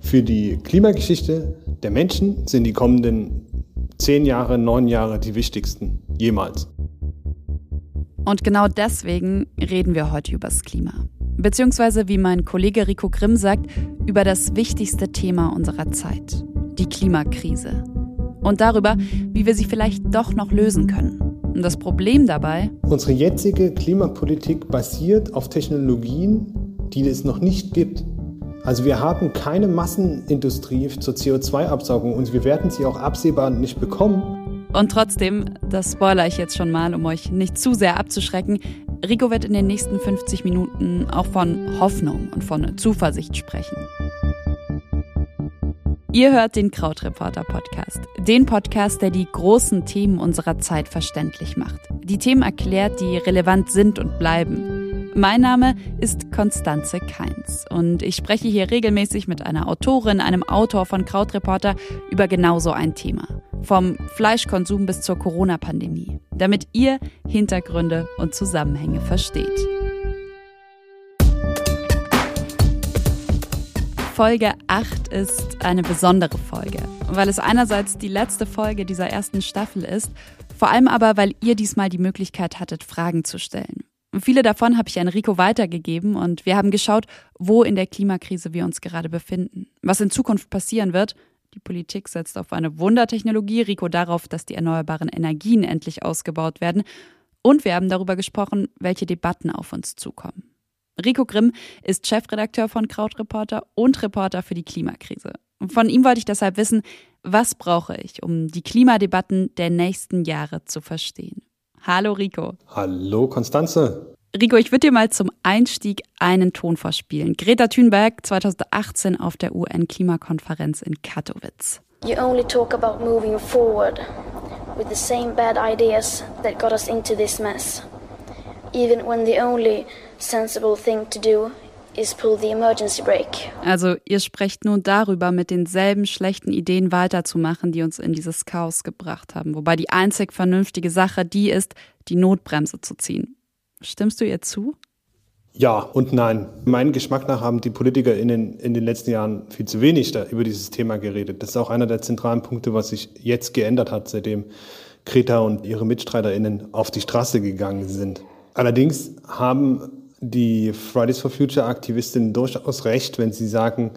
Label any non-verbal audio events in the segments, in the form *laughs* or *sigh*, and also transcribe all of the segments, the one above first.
Für die Klimageschichte der Menschen sind die kommenden zehn Jahre, neun Jahre die wichtigsten jemals. Und genau deswegen reden wir heute über das Klima. Beziehungsweise, wie mein Kollege Rico Grimm sagt, über das wichtigste Thema unserer Zeit, die Klimakrise. Und darüber, wie wir sie vielleicht doch noch lösen können. Und das Problem dabei? Unsere jetzige Klimapolitik basiert auf Technologien, die es noch nicht gibt. Also wir haben keine Massenindustrie zur CO2-Absaugung und wir werden sie auch absehbar nicht bekommen. Und trotzdem, das spoiler ich jetzt schon mal, um euch nicht zu sehr abzuschrecken, Rico wird in den nächsten 50 Minuten auch von Hoffnung und von Zuversicht sprechen. Ihr hört den Krautreporter Podcast. Den Podcast, der die großen Themen unserer Zeit verständlich macht. Die Themen erklärt, die relevant sind und bleiben. Mein Name ist Konstanze Keins und ich spreche hier regelmäßig mit einer Autorin, einem Autor von Krautreporter über genau so ein Thema. Vom Fleischkonsum bis zur Corona-Pandemie, damit ihr Hintergründe und Zusammenhänge versteht. Folge 8 ist eine besondere Folge, weil es einerseits die letzte Folge dieser ersten Staffel ist, vor allem aber, weil ihr diesmal die Möglichkeit hattet, Fragen zu stellen. Viele davon habe ich an Rico weitergegeben und wir haben geschaut, wo in der Klimakrise wir uns gerade befinden, was in Zukunft passieren wird. Die Politik setzt auf eine Wundertechnologie, Rico darauf, dass die erneuerbaren Energien endlich ausgebaut werden. Und wir haben darüber gesprochen, welche Debatten auf uns zukommen. Rico Grimm ist Chefredakteur von Krautreporter und Reporter für die Klimakrise. Von ihm wollte ich deshalb wissen, was brauche ich, um die Klimadebatten der nächsten Jahre zu verstehen. Hallo Rico. Hallo Konstanze. Rico, ich würde dir mal zum Einstieg einen Ton vorspielen. Greta Thunberg 2018 auf der UN-Klimakonferenz in Katowice. You only talk about moving forward with the same bad ideas that got us into this mess. Even when the only sensible thing to do is pull the emergency brake. Also ihr sprecht nun darüber, mit denselben schlechten Ideen weiterzumachen, die uns in dieses Chaos gebracht haben. Wobei die einzig vernünftige Sache die ist, die Notbremse zu ziehen. Stimmst du ihr zu? Ja und nein. Meinen Geschmack nach haben die PolitikerInnen in den letzten Jahren viel zu wenig da über dieses Thema geredet. Das ist auch einer der zentralen Punkte, was sich jetzt geändert hat, seitdem Greta und ihre MitstreiterInnen auf die Straße gegangen sind. Allerdings haben die Fridays for Future Aktivistinnen durchaus recht, wenn sie sagen,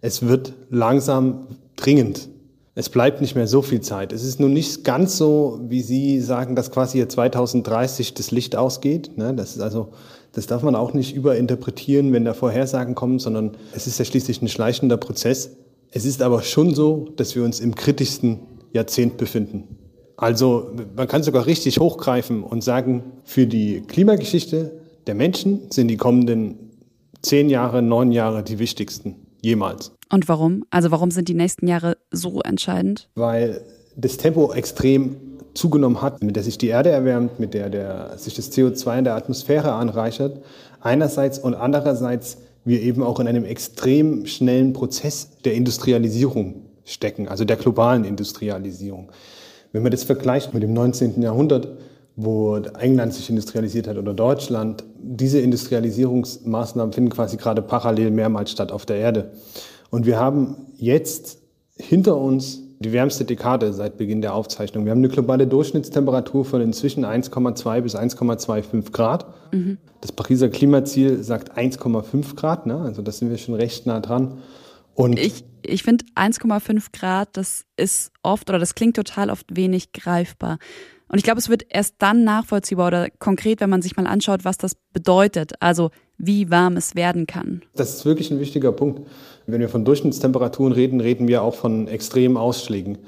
es wird langsam dringend. Es bleibt nicht mehr so viel Zeit. Es ist nun nicht ganz so, wie Sie sagen, dass quasi hier 2030 das Licht ausgeht. Ne? Das ist also, das darf man auch nicht überinterpretieren, wenn da Vorhersagen kommen, sondern es ist ja schließlich ein schleichender Prozess. Es ist aber schon so, dass wir uns im kritischsten Jahrzehnt befinden. Also man kann sogar richtig hochgreifen und sagen, für die Klimageschichte der Menschen sind die kommenden zehn Jahre, neun Jahre die wichtigsten jemals. Und warum? Also warum sind die nächsten Jahre so entscheidend? Weil das Tempo extrem zugenommen hat, mit der sich die Erde erwärmt, mit der, der sich das CO2 in der Atmosphäre anreichert, einerseits und andererseits wir eben auch in einem extrem schnellen Prozess der Industrialisierung stecken, also der globalen Industrialisierung. Wenn man das vergleicht mit dem 19. Jahrhundert, wo England sich industrialisiert hat oder Deutschland, diese Industrialisierungsmaßnahmen finden quasi gerade parallel mehrmals statt auf der Erde. Und wir haben jetzt hinter uns die wärmste Dekade seit Beginn der Aufzeichnung. Wir haben eine globale Durchschnittstemperatur von inzwischen 1,2 bis 1,25 Grad. Mhm. Das Pariser Klimaziel sagt 1,5 Grad, ne? also da sind wir schon recht nah dran. Und ich ich finde 1,5 Grad, das ist oft oder das klingt total oft wenig greifbar. Und ich glaube, es wird erst dann nachvollziehbar oder konkret, wenn man sich mal anschaut, was das bedeutet, also wie warm es werden kann. Das ist wirklich ein wichtiger Punkt. Wenn wir von Durchschnittstemperaturen reden, reden wir auch von extremen Ausschlägen.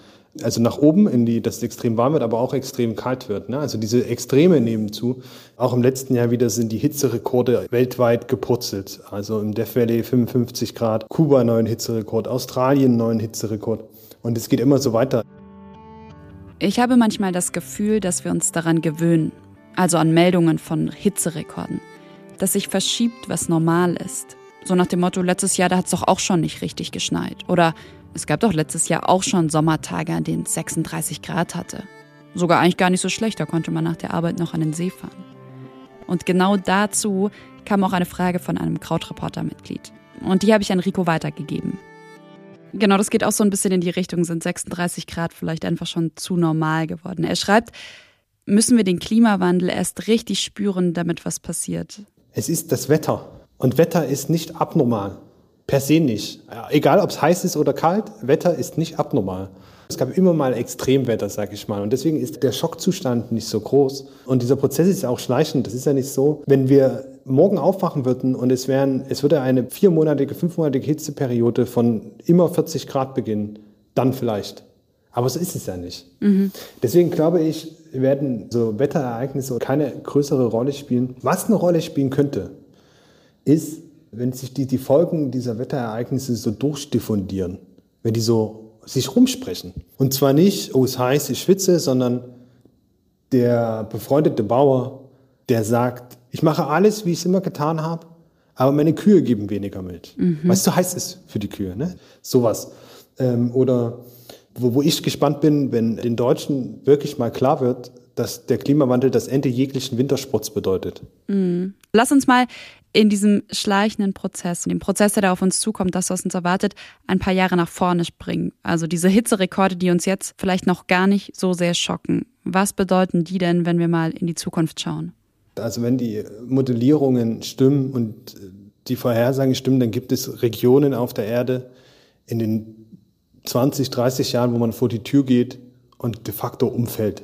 Also nach oben, in die, dass es extrem warm wird, aber auch extrem kalt wird. Ne? Also diese Extreme nehmen zu. Auch im letzten Jahr wieder sind die Hitzerekorde weltweit gepurzelt. Also im Death Valley 55 Grad, Kuba neuen Hitzerekord, Australien neuen Hitzerekord. Und es geht immer so weiter. Ich habe manchmal das Gefühl, dass wir uns daran gewöhnen, also an Meldungen von Hitzerekorden, dass sich verschiebt, was normal ist. So nach dem Motto, letztes Jahr, da hat es doch auch schon nicht richtig geschneit. Oder es gab doch letztes Jahr auch schon Sommertage, an denen es 36 Grad hatte. Sogar eigentlich gar nicht so schlecht, da konnte man nach der Arbeit noch an den See fahren. Und genau dazu kam auch eine Frage von einem Krautreporter-Mitglied. Und die habe ich an Rico weitergegeben. Genau, das geht auch so ein bisschen in die Richtung, sind 36 Grad vielleicht einfach schon zu normal geworden. Er schreibt, müssen wir den Klimawandel erst richtig spüren, damit was passiert. Es ist das Wetter. Und Wetter ist nicht abnormal. Per se nicht. Egal, ob es heiß ist oder kalt, Wetter ist nicht abnormal. Es gab immer mal Extremwetter, sag ich mal. Und deswegen ist der Schockzustand nicht so groß. Und dieser Prozess ist auch schleichend. Das ist ja nicht so, wenn wir morgen aufwachen würden und es wären, es würde eine viermonatige, fünfmonatige Hitzeperiode von immer 40 Grad beginnen, dann vielleicht. Aber so ist es ja nicht. Mhm. Deswegen glaube ich, werden so Wetterereignisse keine größere Rolle spielen. Was eine Rolle spielen könnte, ist, wenn sich die, die Folgen dieser Wetterereignisse so durchdiffundieren, wenn die so sich rumsprechen. Und zwar nicht, oh, es heiß, ich schwitze, sondern der befreundete Bauer, der sagt, ich mache alles, wie ich es immer getan habe, aber meine Kühe geben weniger Milch. Mhm. Weil es so heiß ist für die Kühe. Ne? Sowas. Ähm, oder wo, wo ich gespannt bin, wenn den Deutschen wirklich mal klar wird, dass der Klimawandel das Ende jeglichen Wintersports bedeutet. Mhm. Lass uns mal in diesem schleichenden Prozess, dem Prozess, der da auf uns zukommt, das, was uns erwartet, ein paar Jahre nach vorne springen. Also diese Hitzerekorde, die uns jetzt vielleicht noch gar nicht so sehr schocken. Was bedeuten die denn, wenn wir mal in die Zukunft schauen? Also wenn die Modellierungen stimmen und die Vorhersagen stimmen, dann gibt es Regionen auf der Erde in den 20, 30 Jahren, wo man vor die Tür geht und de facto umfällt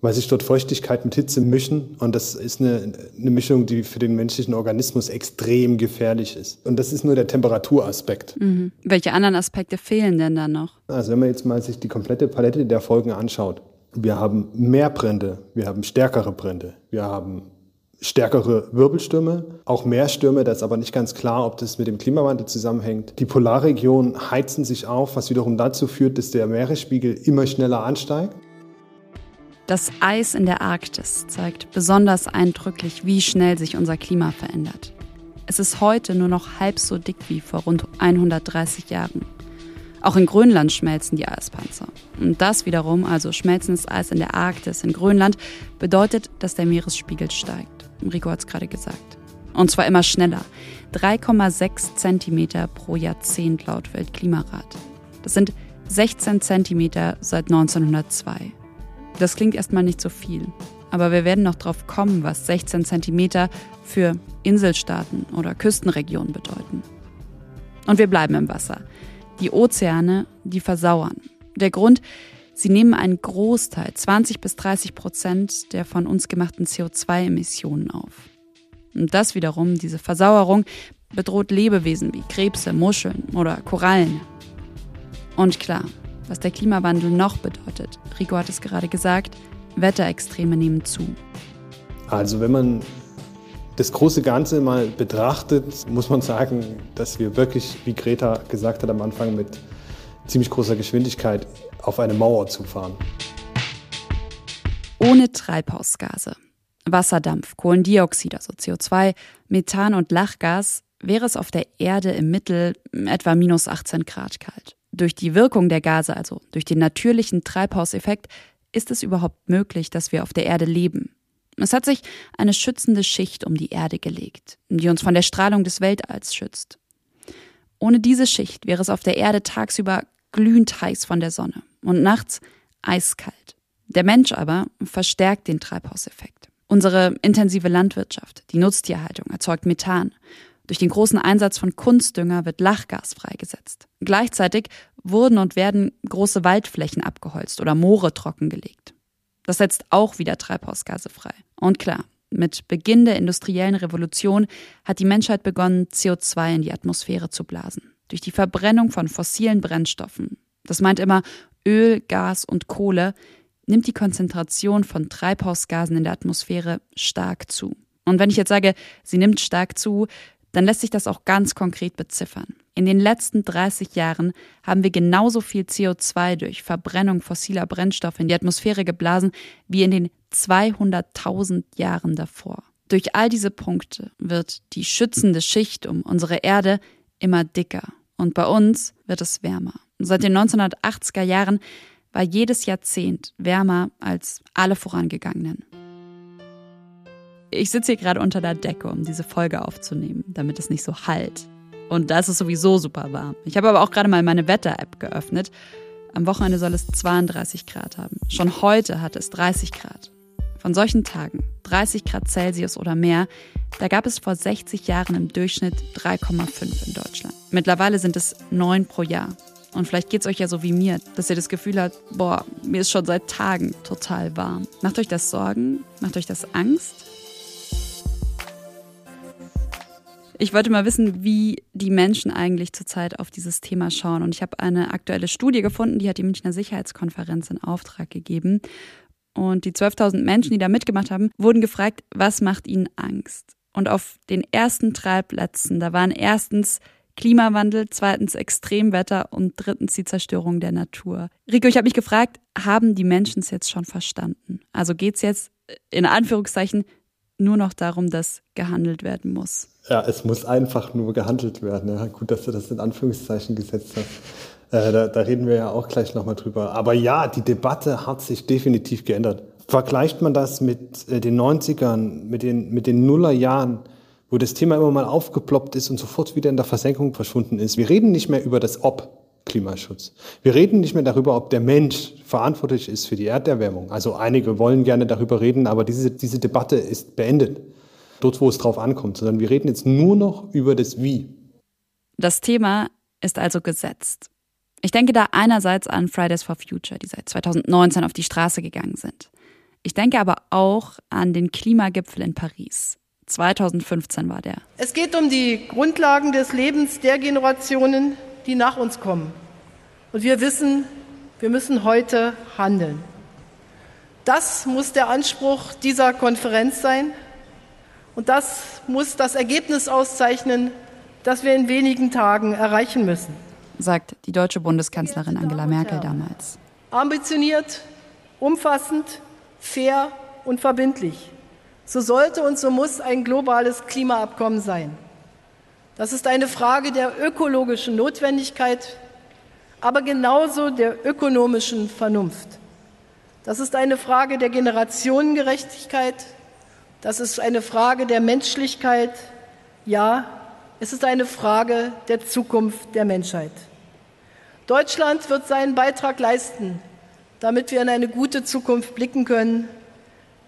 weil sich dort Feuchtigkeit mit Hitze mischen. Und das ist eine, eine Mischung, die für den menschlichen Organismus extrem gefährlich ist. Und das ist nur der Temperaturaspekt. Mhm. Welche anderen Aspekte fehlen denn da noch? Also wenn man jetzt mal sich die komplette Palette der Folgen anschaut. Wir haben mehr Brände, wir haben stärkere Brände, wir haben stärkere Wirbelstürme, auch mehr Stürme, da ist aber nicht ganz klar, ob das mit dem Klimawandel zusammenhängt. Die Polarregionen heizen sich auf, was wiederum dazu führt, dass der Meeresspiegel immer schneller ansteigt. Das Eis in der Arktis zeigt besonders eindrücklich, wie schnell sich unser Klima verändert. Es ist heute nur noch halb so dick wie vor rund 130 Jahren. Auch in Grönland schmelzen die Eispanzer. Und das wiederum, also schmelzendes Eis in der Arktis in Grönland, bedeutet, dass der Meeresspiegel steigt. Rico hat es gerade gesagt. Und zwar immer schneller. 3,6 Zentimeter pro Jahrzehnt laut Weltklimarat. Das sind 16 Zentimeter seit 1902. Das klingt erstmal nicht so viel. Aber wir werden noch drauf kommen, was 16 cm für Inselstaaten oder Küstenregionen bedeuten. Und wir bleiben im Wasser. Die Ozeane, die versauern. Der Grund, sie nehmen einen Großteil, 20 bis 30 Prozent der von uns gemachten CO2-Emissionen auf. Und das wiederum, diese Versauerung, bedroht Lebewesen wie Krebse, Muscheln oder Korallen. Und klar, was der Klimawandel noch bedeutet. Rico hat es gerade gesagt, Wetterextreme nehmen zu. Also wenn man das große Ganze mal betrachtet, muss man sagen, dass wir wirklich, wie Greta gesagt hat am Anfang, mit ziemlich großer Geschwindigkeit auf eine Mauer zufahren. Ohne Treibhausgase, Wasserdampf, Kohlendioxid, also CO2, Methan und Lachgas wäre es auf der Erde im Mittel etwa minus 18 Grad kalt. Durch die Wirkung der Gase, also durch den natürlichen Treibhauseffekt, ist es überhaupt möglich, dass wir auf der Erde leben. Es hat sich eine schützende Schicht um die Erde gelegt, die uns von der Strahlung des Weltalls schützt. Ohne diese Schicht wäre es auf der Erde tagsüber glühend heiß von der Sonne und nachts eiskalt. Der Mensch aber verstärkt den Treibhauseffekt. Unsere intensive Landwirtschaft, die Nutztierhaltung erzeugt Methan durch den großen Einsatz von Kunstdünger wird Lachgas freigesetzt. Gleichzeitig wurden und werden große Waldflächen abgeholzt oder Moore trockengelegt. Das setzt auch wieder Treibhausgase frei. Und klar, mit Beginn der industriellen Revolution hat die Menschheit begonnen, CO2 in die Atmosphäre zu blasen. Durch die Verbrennung von fossilen Brennstoffen. Das meint immer Öl, Gas und Kohle, nimmt die Konzentration von Treibhausgasen in der Atmosphäre stark zu. Und wenn ich jetzt sage, sie nimmt stark zu, dann lässt sich das auch ganz konkret beziffern. In den letzten 30 Jahren haben wir genauso viel CO2 durch Verbrennung fossiler Brennstoffe in die Atmosphäre geblasen wie in den 200.000 Jahren davor. Durch all diese Punkte wird die schützende Schicht um unsere Erde immer dicker und bei uns wird es wärmer. Seit den 1980er Jahren war jedes Jahrzehnt wärmer als alle vorangegangenen. Ich sitze hier gerade unter der Decke, um diese Folge aufzunehmen, damit es nicht so halt. Und da ist es sowieso super warm. Ich habe aber auch gerade mal meine Wetter-App geöffnet. Am Wochenende soll es 32 Grad haben. Schon heute hat es 30 Grad. Von solchen Tagen, 30 Grad Celsius oder mehr, da gab es vor 60 Jahren im Durchschnitt 3,5 in Deutschland. Mittlerweile sind es 9 pro Jahr. Und vielleicht geht es euch ja so wie mir, dass ihr das Gefühl habt, boah, mir ist schon seit Tagen total warm. Macht euch das Sorgen? Macht euch das Angst? Ich wollte mal wissen, wie die Menschen eigentlich zurzeit auf dieses Thema schauen. Und ich habe eine aktuelle Studie gefunden, die hat die Münchner Sicherheitskonferenz in Auftrag gegeben. Und die 12.000 Menschen, die da mitgemacht haben, wurden gefragt, was macht ihnen Angst? Und auf den ersten drei Plätzen, da waren erstens Klimawandel, zweitens Extremwetter und drittens die Zerstörung der Natur. Rico, ich habe mich gefragt, haben die Menschen es jetzt schon verstanden? Also geht es jetzt in Anführungszeichen nur noch darum, dass gehandelt werden muss? Ja, es muss einfach nur gehandelt werden. Ja, gut, dass du das in Anführungszeichen gesetzt hast. Äh, da, da, reden wir ja auch gleich nochmal drüber. Aber ja, die Debatte hat sich definitiv geändert. Vergleicht man das mit äh, den 90ern, mit den, mit den Nullerjahren, wo das Thema immer mal aufgeploppt ist und sofort wieder in der Versenkung verschwunden ist. Wir reden nicht mehr über das Ob Klimaschutz. Wir reden nicht mehr darüber, ob der Mensch verantwortlich ist für die Erderwärmung. Also einige wollen gerne darüber reden, aber diese, diese Debatte ist beendet dort, wo es drauf ankommt, sondern wir reden jetzt nur noch über das Wie. Das Thema ist also gesetzt. Ich denke da einerseits an Fridays for Future, die seit 2019 auf die Straße gegangen sind. Ich denke aber auch an den Klimagipfel in Paris. 2015 war der. Es geht um die Grundlagen des Lebens der Generationen, die nach uns kommen. Und wir wissen, wir müssen heute handeln. Das muss der Anspruch dieser Konferenz sein. Und das muss das Ergebnis auszeichnen, das wir in wenigen Tagen erreichen müssen. Sagt die deutsche Bundeskanzlerin Angela Merkel damals. Ambitioniert, umfassend, fair und verbindlich. So sollte und so muss ein globales Klimaabkommen sein. Das ist eine Frage der ökologischen Notwendigkeit, aber genauso der ökonomischen Vernunft. Das ist eine Frage der Generationengerechtigkeit, das ist eine Frage der Menschlichkeit. Ja, es ist eine Frage der Zukunft der Menschheit. Deutschland wird seinen Beitrag leisten, damit wir in eine gute Zukunft blicken können.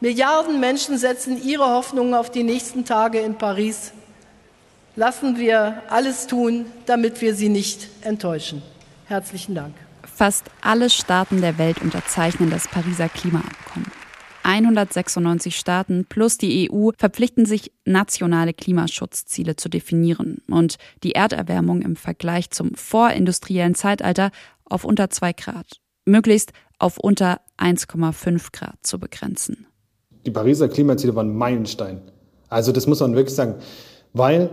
Milliarden Menschen setzen ihre Hoffnungen auf die nächsten Tage in Paris. Lassen wir alles tun, damit wir sie nicht enttäuschen. Herzlichen Dank. Fast alle Staaten der Welt unterzeichnen das Pariser Klimaabkommen. 196 Staaten plus die EU verpflichten sich, nationale Klimaschutzziele zu definieren und die Erderwärmung im Vergleich zum vorindustriellen Zeitalter auf unter 2 Grad, möglichst auf unter 1,5 Grad zu begrenzen. Die Pariser Klimaziele waren Meilenstein. Also das muss man wirklich sagen, weil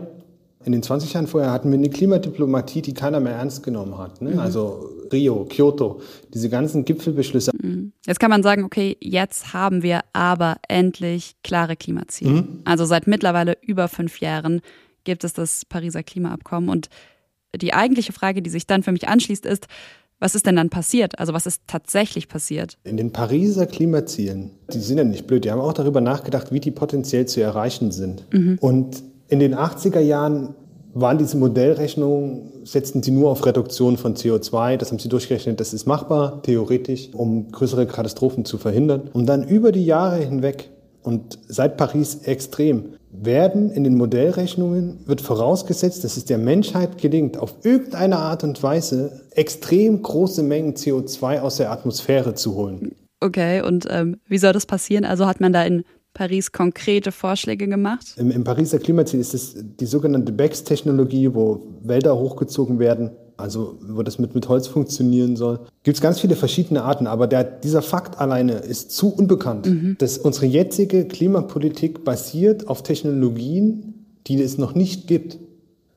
in den 20 Jahren vorher hatten wir eine Klimadiplomatie, die keiner mehr ernst genommen hat. Ne? Mhm. Also Rio, Kyoto, diese ganzen Gipfelbeschlüsse. Mhm. Jetzt kann man sagen, okay, jetzt haben wir aber endlich klare Klimaziele. Mhm. Also seit mittlerweile über fünf Jahren gibt es das Pariser Klimaabkommen. Und die eigentliche Frage, die sich dann für mich anschließt, ist, was ist denn dann passiert? Also was ist tatsächlich passiert? In den Pariser Klimazielen, die sind ja nicht blöd, die haben auch darüber nachgedacht, wie die potenziell zu erreichen sind. Mhm. Und in den 80er Jahren waren diese Modellrechnungen, setzten sie nur auf Reduktion von CO2. Das haben sie durchgerechnet, das ist machbar, theoretisch, um größere Katastrophen zu verhindern. Und dann über die Jahre hinweg und seit Paris extrem werden in den Modellrechnungen, wird vorausgesetzt, dass es der Menschheit gelingt, auf irgendeine Art und Weise extrem große Mengen CO2 aus der Atmosphäre zu holen. Okay, und ähm, wie soll das passieren? Also hat man da in Paris konkrete Vorschläge gemacht? Im, im Pariser Klimaziel ist es die sogenannte BEX-Technologie, wo Wälder hochgezogen werden, also wo das mit, mit Holz funktionieren soll. Gibt es ganz viele verschiedene Arten, aber der, dieser Fakt alleine ist zu unbekannt, mhm. dass unsere jetzige Klimapolitik basiert auf Technologien, die es noch nicht gibt.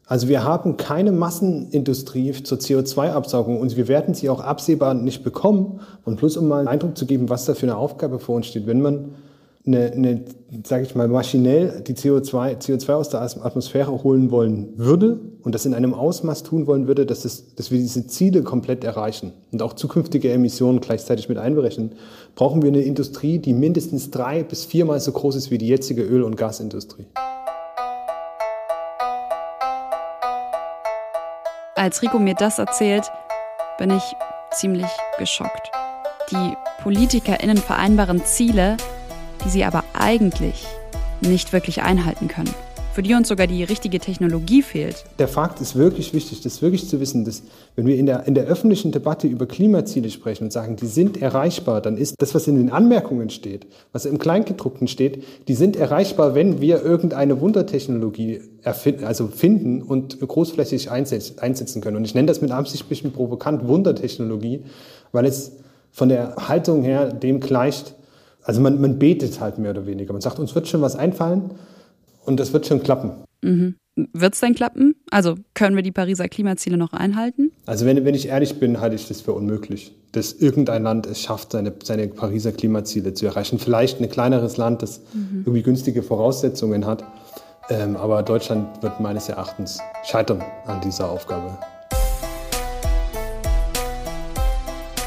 Also wir haben keine Massenindustrie zur CO2-Absaugung und wir werden sie auch absehbar nicht bekommen. Und bloß um mal einen Eindruck zu geben, was da für eine Aufgabe vor uns steht, wenn man eine, eine sage ich mal, maschinell die CO2, CO2 aus der Atmosphäre holen wollen würde und das in einem Ausmaß tun wollen würde, dass, es, dass wir diese Ziele komplett erreichen und auch zukünftige Emissionen gleichzeitig mit einberechnen, brauchen wir eine Industrie, die mindestens drei bis viermal so groß ist wie die jetzige Öl- und Gasindustrie. Als Rico mir das erzählt, bin ich ziemlich geschockt. Die PolitikerInnen vereinbaren Ziele, die sie aber eigentlich nicht wirklich einhalten können für die uns sogar die richtige Technologie fehlt. Der Fakt ist wirklich wichtig, das wirklich zu wissen, dass wenn wir in der, in der öffentlichen Debatte über Klimaziele sprechen und sagen, die sind erreichbar, dann ist das, was in den Anmerkungen steht, was im Kleingedruckten steht, die sind erreichbar, wenn wir irgendeine Wundertechnologie erfinden, also finden und großflächig einsetzen können. Und ich nenne das mit Absicht ein bisschen provokant Wundertechnologie, weil es von der Haltung her dem gleicht, also man, man betet halt mehr oder weniger. Man sagt, uns wird schon was einfallen, und das wird schon klappen. Mhm. Wird es denn klappen? Also können wir die Pariser Klimaziele noch einhalten? Also wenn, wenn ich ehrlich bin, halte ich das für unmöglich, dass irgendein Land es schafft, seine, seine Pariser Klimaziele zu erreichen. Vielleicht ein kleineres Land, das mhm. irgendwie günstige Voraussetzungen hat. Ähm, aber Deutschland wird meines Erachtens scheitern an dieser Aufgabe.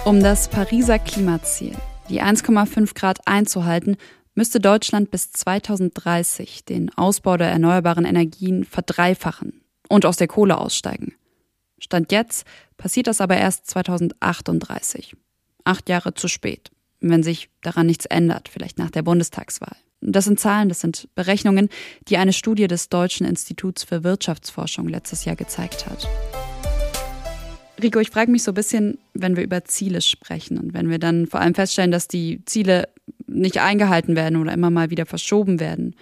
Um das Pariser Klimaziel, die 1,5 Grad einzuhalten, müsste Deutschland bis 2030 den Ausbau der erneuerbaren Energien verdreifachen und aus der Kohle aussteigen. Stand jetzt passiert das aber erst 2038. Acht Jahre zu spät, wenn sich daran nichts ändert, vielleicht nach der Bundestagswahl. Das sind Zahlen, das sind Berechnungen, die eine Studie des Deutschen Instituts für Wirtschaftsforschung letztes Jahr gezeigt hat. Rico, ich frage mich so ein bisschen, wenn wir über Ziele sprechen und wenn wir dann vor allem feststellen, dass die Ziele nicht eingehalten werden oder immer mal wieder verschoben werden.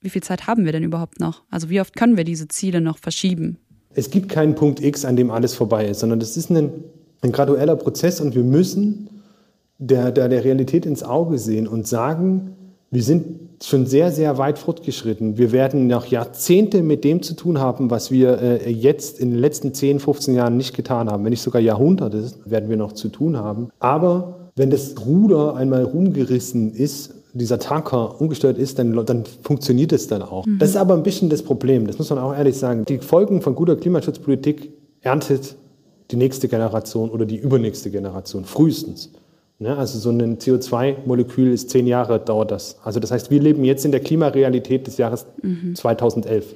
Wie viel Zeit haben wir denn überhaupt noch? Also wie oft können wir diese Ziele noch verschieben? Es gibt keinen Punkt X, an dem alles vorbei ist, sondern das ist ein, ein gradueller Prozess und wir müssen der, der, der Realität ins Auge sehen und sagen, wir sind schon sehr, sehr weit fortgeschritten. Wir werden noch Jahrzehnte mit dem zu tun haben, was wir äh, jetzt in den letzten 10, 15 Jahren nicht getan haben. Wenn nicht sogar Jahrhunderte werden wir noch zu tun haben. Aber wenn das Ruder einmal rumgerissen ist, dieser Tanker umgestellt ist, dann, dann funktioniert es dann auch. Mhm. Das ist aber ein bisschen das Problem, das muss man auch ehrlich sagen. Die Folgen von guter Klimaschutzpolitik erntet die nächste Generation oder die übernächste Generation, frühestens. Ne? Also so ein CO2-Molekül ist zehn Jahre dauert das. Also das heißt, wir leben jetzt in der Klimarealität des Jahres mhm. 2011.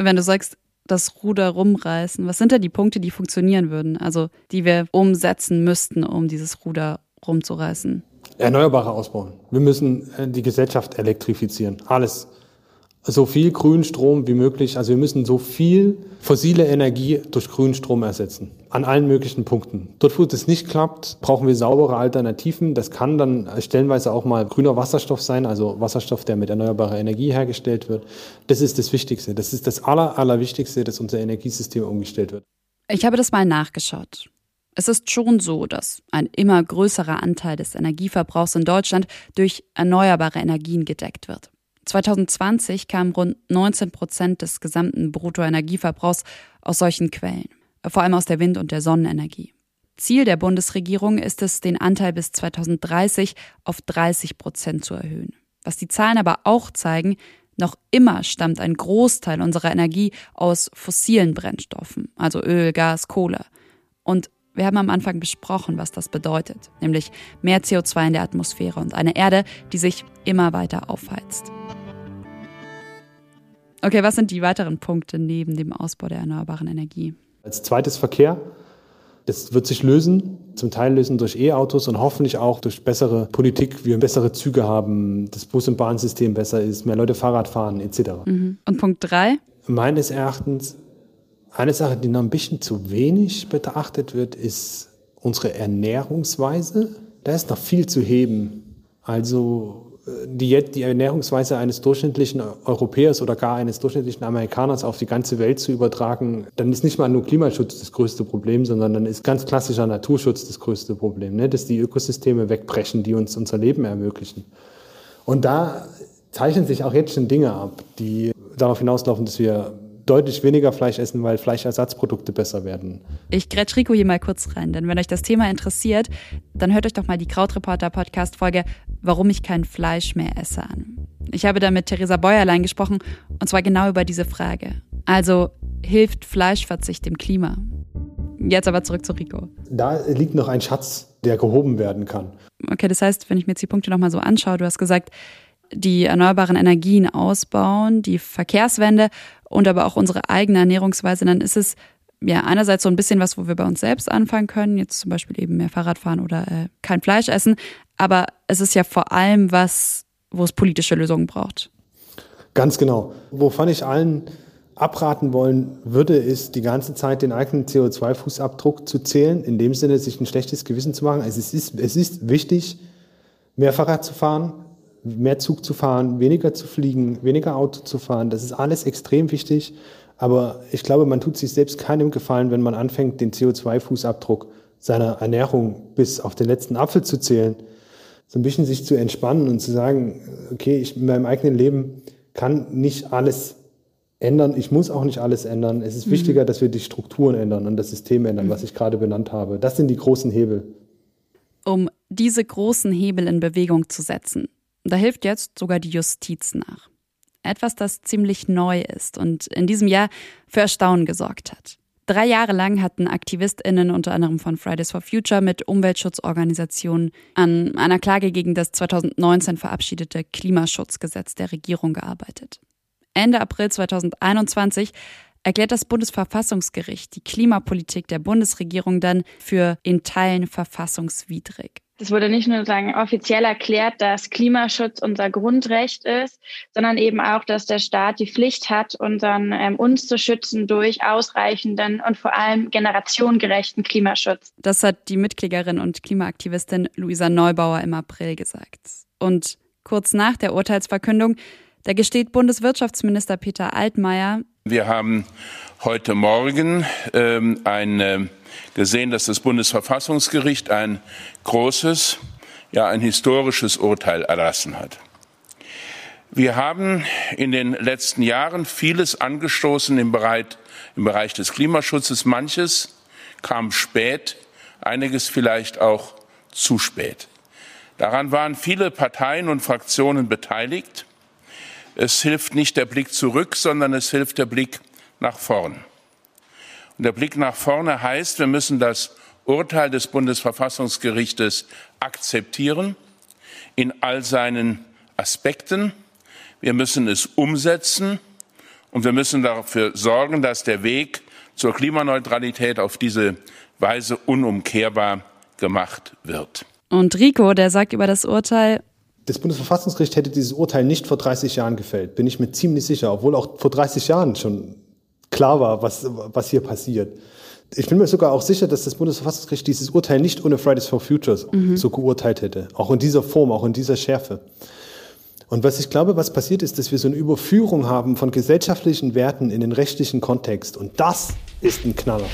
Wenn du sagst, das Ruder rumreißen, was sind da die Punkte, die funktionieren würden? Also die wir umsetzen müssten, um dieses Ruder rumzureißen? Erneuerbare ausbauen. Wir müssen äh, die Gesellschaft elektrifizieren. Alles. So viel Grünstrom wie möglich. Also wir müssen so viel fossile Energie durch Grünstrom ersetzen. An allen möglichen Punkten. Dort, wo das nicht klappt, brauchen wir saubere Alternativen. Das kann dann stellenweise auch mal grüner Wasserstoff sein, also Wasserstoff, der mit erneuerbarer Energie hergestellt wird. Das ist das Wichtigste. Das ist das Aller, Allerwichtigste, dass unser Energiesystem umgestellt wird. Ich habe das mal nachgeschaut. Es ist schon so, dass ein immer größerer Anteil des Energieverbrauchs in Deutschland durch erneuerbare Energien gedeckt wird. 2020 kamen rund 19 Prozent des gesamten Bruttoenergieverbrauchs aus solchen Quellen, vor allem aus der Wind- und der Sonnenenergie. Ziel der Bundesregierung ist es, den Anteil bis 2030 auf 30 Prozent zu erhöhen. Was die Zahlen aber auch zeigen, noch immer stammt ein Großteil unserer Energie aus fossilen Brennstoffen, also Öl, Gas, Kohle. Und wir haben am Anfang besprochen, was das bedeutet, nämlich mehr CO2 in der Atmosphäre und eine Erde, die sich immer weiter aufheizt. Okay, was sind die weiteren Punkte neben dem Ausbau der erneuerbaren Energie? Als zweites Verkehr. Das wird sich lösen, zum Teil lösen durch E-Autos und hoffentlich auch durch bessere Politik, wir bessere Züge haben, das Bus- und Bahnsystem besser ist, mehr Leute Fahrrad fahren etc. Mhm. Und Punkt drei? Meines Erachtens eine Sache, die noch ein bisschen zu wenig betrachtet wird, ist unsere Ernährungsweise. Da ist noch viel zu heben. Also die, die Ernährungsweise eines durchschnittlichen Europäers oder gar eines durchschnittlichen Amerikaners auf die ganze Welt zu übertragen, dann ist nicht mal nur Klimaschutz das größte Problem, sondern dann ist ganz klassischer Naturschutz das größte Problem, ne? dass die Ökosysteme wegbrechen, die uns unser Leben ermöglichen. Und da zeichnen sich auch jetzt schon Dinge ab, die darauf hinauslaufen, dass wir deutlich weniger Fleisch essen, weil Fleischersatzprodukte besser werden. Ich grätsch Rico hier mal kurz rein, denn wenn euch das Thema interessiert, dann hört euch doch mal die Krautreporter Podcast Folge Warum ich kein Fleisch mehr esse an. Ich habe da mit Theresa Bäuerlein gesprochen und zwar genau über diese Frage. Also hilft Fleischverzicht dem Klima? Jetzt aber zurück zu Rico. Da liegt noch ein Schatz, der gehoben werden kann. Okay, das heißt, wenn ich mir jetzt die Punkte nochmal so anschaue, du hast gesagt, die erneuerbaren Energien ausbauen, die Verkehrswende und aber auch unsere eigene Ernährungsweise, dann ist es ja einerseits so ein bisschen was, wo wir bei uns selbst anfangen können, jetzt zum Beispiel eben mehr Fahrrad fahren oder äh, kein Fleisch essen, aber es ist ja vor allem was, wo es politische Lösungen braucht. Ganz genau. Wovon ich allen abraten wollen würde, ist die ganze Zeit den eigenen CO2-Fußabdruck zu zählen, in dem Sinne, sich ein schlechtes Gewissen zu machen. Also es ist, es ist wichtig, mehr Fahrrad zu fahren, mehr Zug zu fahren, weniger zu fliegen, weniger Auto zu fahren. Das ist alles extrem wichtig. Aber ich glaube, man tut sich selbst keinem Gefallen, wenn man anfängt, den CO2-Fußabdruck seiner Ernährung bis auf den letzten Apfel zu zählen. So ein bisschen sich zu entspannen und zu sagen, okay, ich in meinem eigenen Leben kann nicht alles ändern. Ich muss auch nicht alles ändern. Es ist mhm. wichtiger, dass wir die Strukturen ändern und das System ändern, mhm. was ich gerade benannt habe. Das sind die großen Hebel. Um diese großen Hebel in Bewegung zu setzen, da hilft jetzt sogar die Justiz nach. Etwas, das ziemlich neu ist und in diesem Jahr für Erstaunen gesorgt hat. Drei Jahre lang hatten AktivistInnen unter anderem von Fridays for Future mit Umweltschutzorganisationen an einer Klage gegen das 2019 verabschiedete Klimaschutzgesetz der Regierung gearbeitet. Ende April 2021 erklärt das Bundesverfassungsgericht die Klimapolitik der Bundesregierung dann für in Teilen verfassungswidrig. Es wurde nicht nur sagen, offiziell erklärt, dass Klimaschutz unser Grundrecht ist, sondern eben auch, dass der Staat die Pflicht hat, unseren, ähm, uns zu schützen durch ausreichenden und vor allem generationengerechten Klimaschutz. Das hat die Mitklägerin und Klimaaktivistin Luisa Neubauer im April gesagt. Und kurz nach der Urteilsverkündung da gesteht Bundeswirtschaftsminister Peter Altmaier. Wir haben heute Morgen ähm, ein, äh, gesehen, dass das Bundesverfassungsgericht ein großes, ja ein historisches Urteil erlassen hat. Wir haben in den letzten Jahren vieles angestoßen im Bereich, im Bereich des Klimaschutzes. Manches kam spät, einiges vielleicht auch zu spät. Daran waren viele Parteien und Fraktionen beteiligt. Es hilft nicht der Blick zurück, sondern es hilft der Blick nach vorn. Und der Blick nach vorne heißt, wir müssen das Urteil des Bundesverfassungsgerichtes akzeptieren in all seinen Aspekten. Wir müssen es umsetzen und wir müssen dafür sorgen, dass der Weg zur Klimaneutralität auf diese Weise unumkehrbar gemacht wird. Und Rico, der sagt über das Urteil, das Bundesverfassungsgericht hätte dieses Urteil nicht vor 30 Jahren gefällt, bin ich mir ziemlich sicher, obwohl auch vor 30 Jahren schon klar war, was, was hier passiert. Ich bin mir sogar auch sicher, dass das Bundesverfassungsgericht dieses Urteil nicht ohne Fridays for Futures mhm. so geurteilt hätte. Auch in dieser Form, auch in dieser Schärfe. Und was ich glaube, was passiert ist, dass wir so eine Überführung haben von gesellschaftlichen Werten in den rechtlichen Kontext. Und das ist ein Knaller.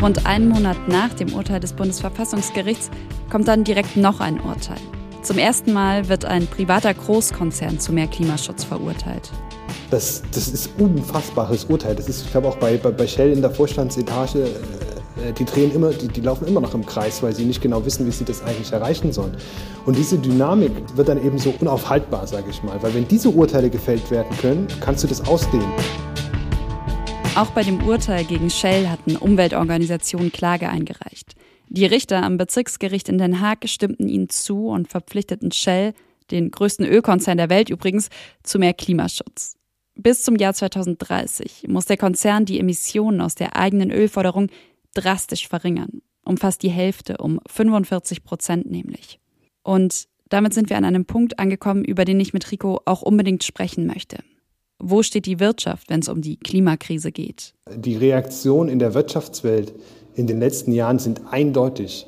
Rund einen Monat nach dem Urteil des Bundesverfassungsgerichts kommt dann direkt noch ein Urteil. Zum ersten Mal wird ein privater Großkonzern zu mehr Klimaschutz verurteilt. Das, das ist ein unfassbares Urteil. Das ist, ich glaube, auch bei, bei, bei Shell in der Vorstandsetage, äh, die drehen immer, die, die laufen immer noch im Kreis, weil sie nicht genau wissen, wie sie das eigentlich erreichen sollen. Und diese Dynamik wird dann eben so unaufhaltbar, sage ich mal. Weil wenn diese Urteile gefällt werden können, kannst du das ausdehnen. Auch bei dem Urteil gegen Shell hatten Umweltorganisationen Klage eingereicht. Die Richter am Bezirksgericht in Den Haag stimmten ihnen zu und verpflichteten Shell, den größten Ölkonzern der Welt übrigens, zu mehr Klimaschutz. Bis zum Jahr 2030 muss der Konzern die Emissionen aus der eigenen Ölförderung drastisch verringern. Um fast die Hälfte, um 45 Prozent nämlich. Und damit sind wir an einem Punkt angekommen, über den ich mit Rico auch unbedingt sprechen möchte. Wo steht die Wirtschaft, wenn es um die Klimakrise geht? Die Reaktion in der Wirtschaftswelt in den letzten Jahren sind eindeutig.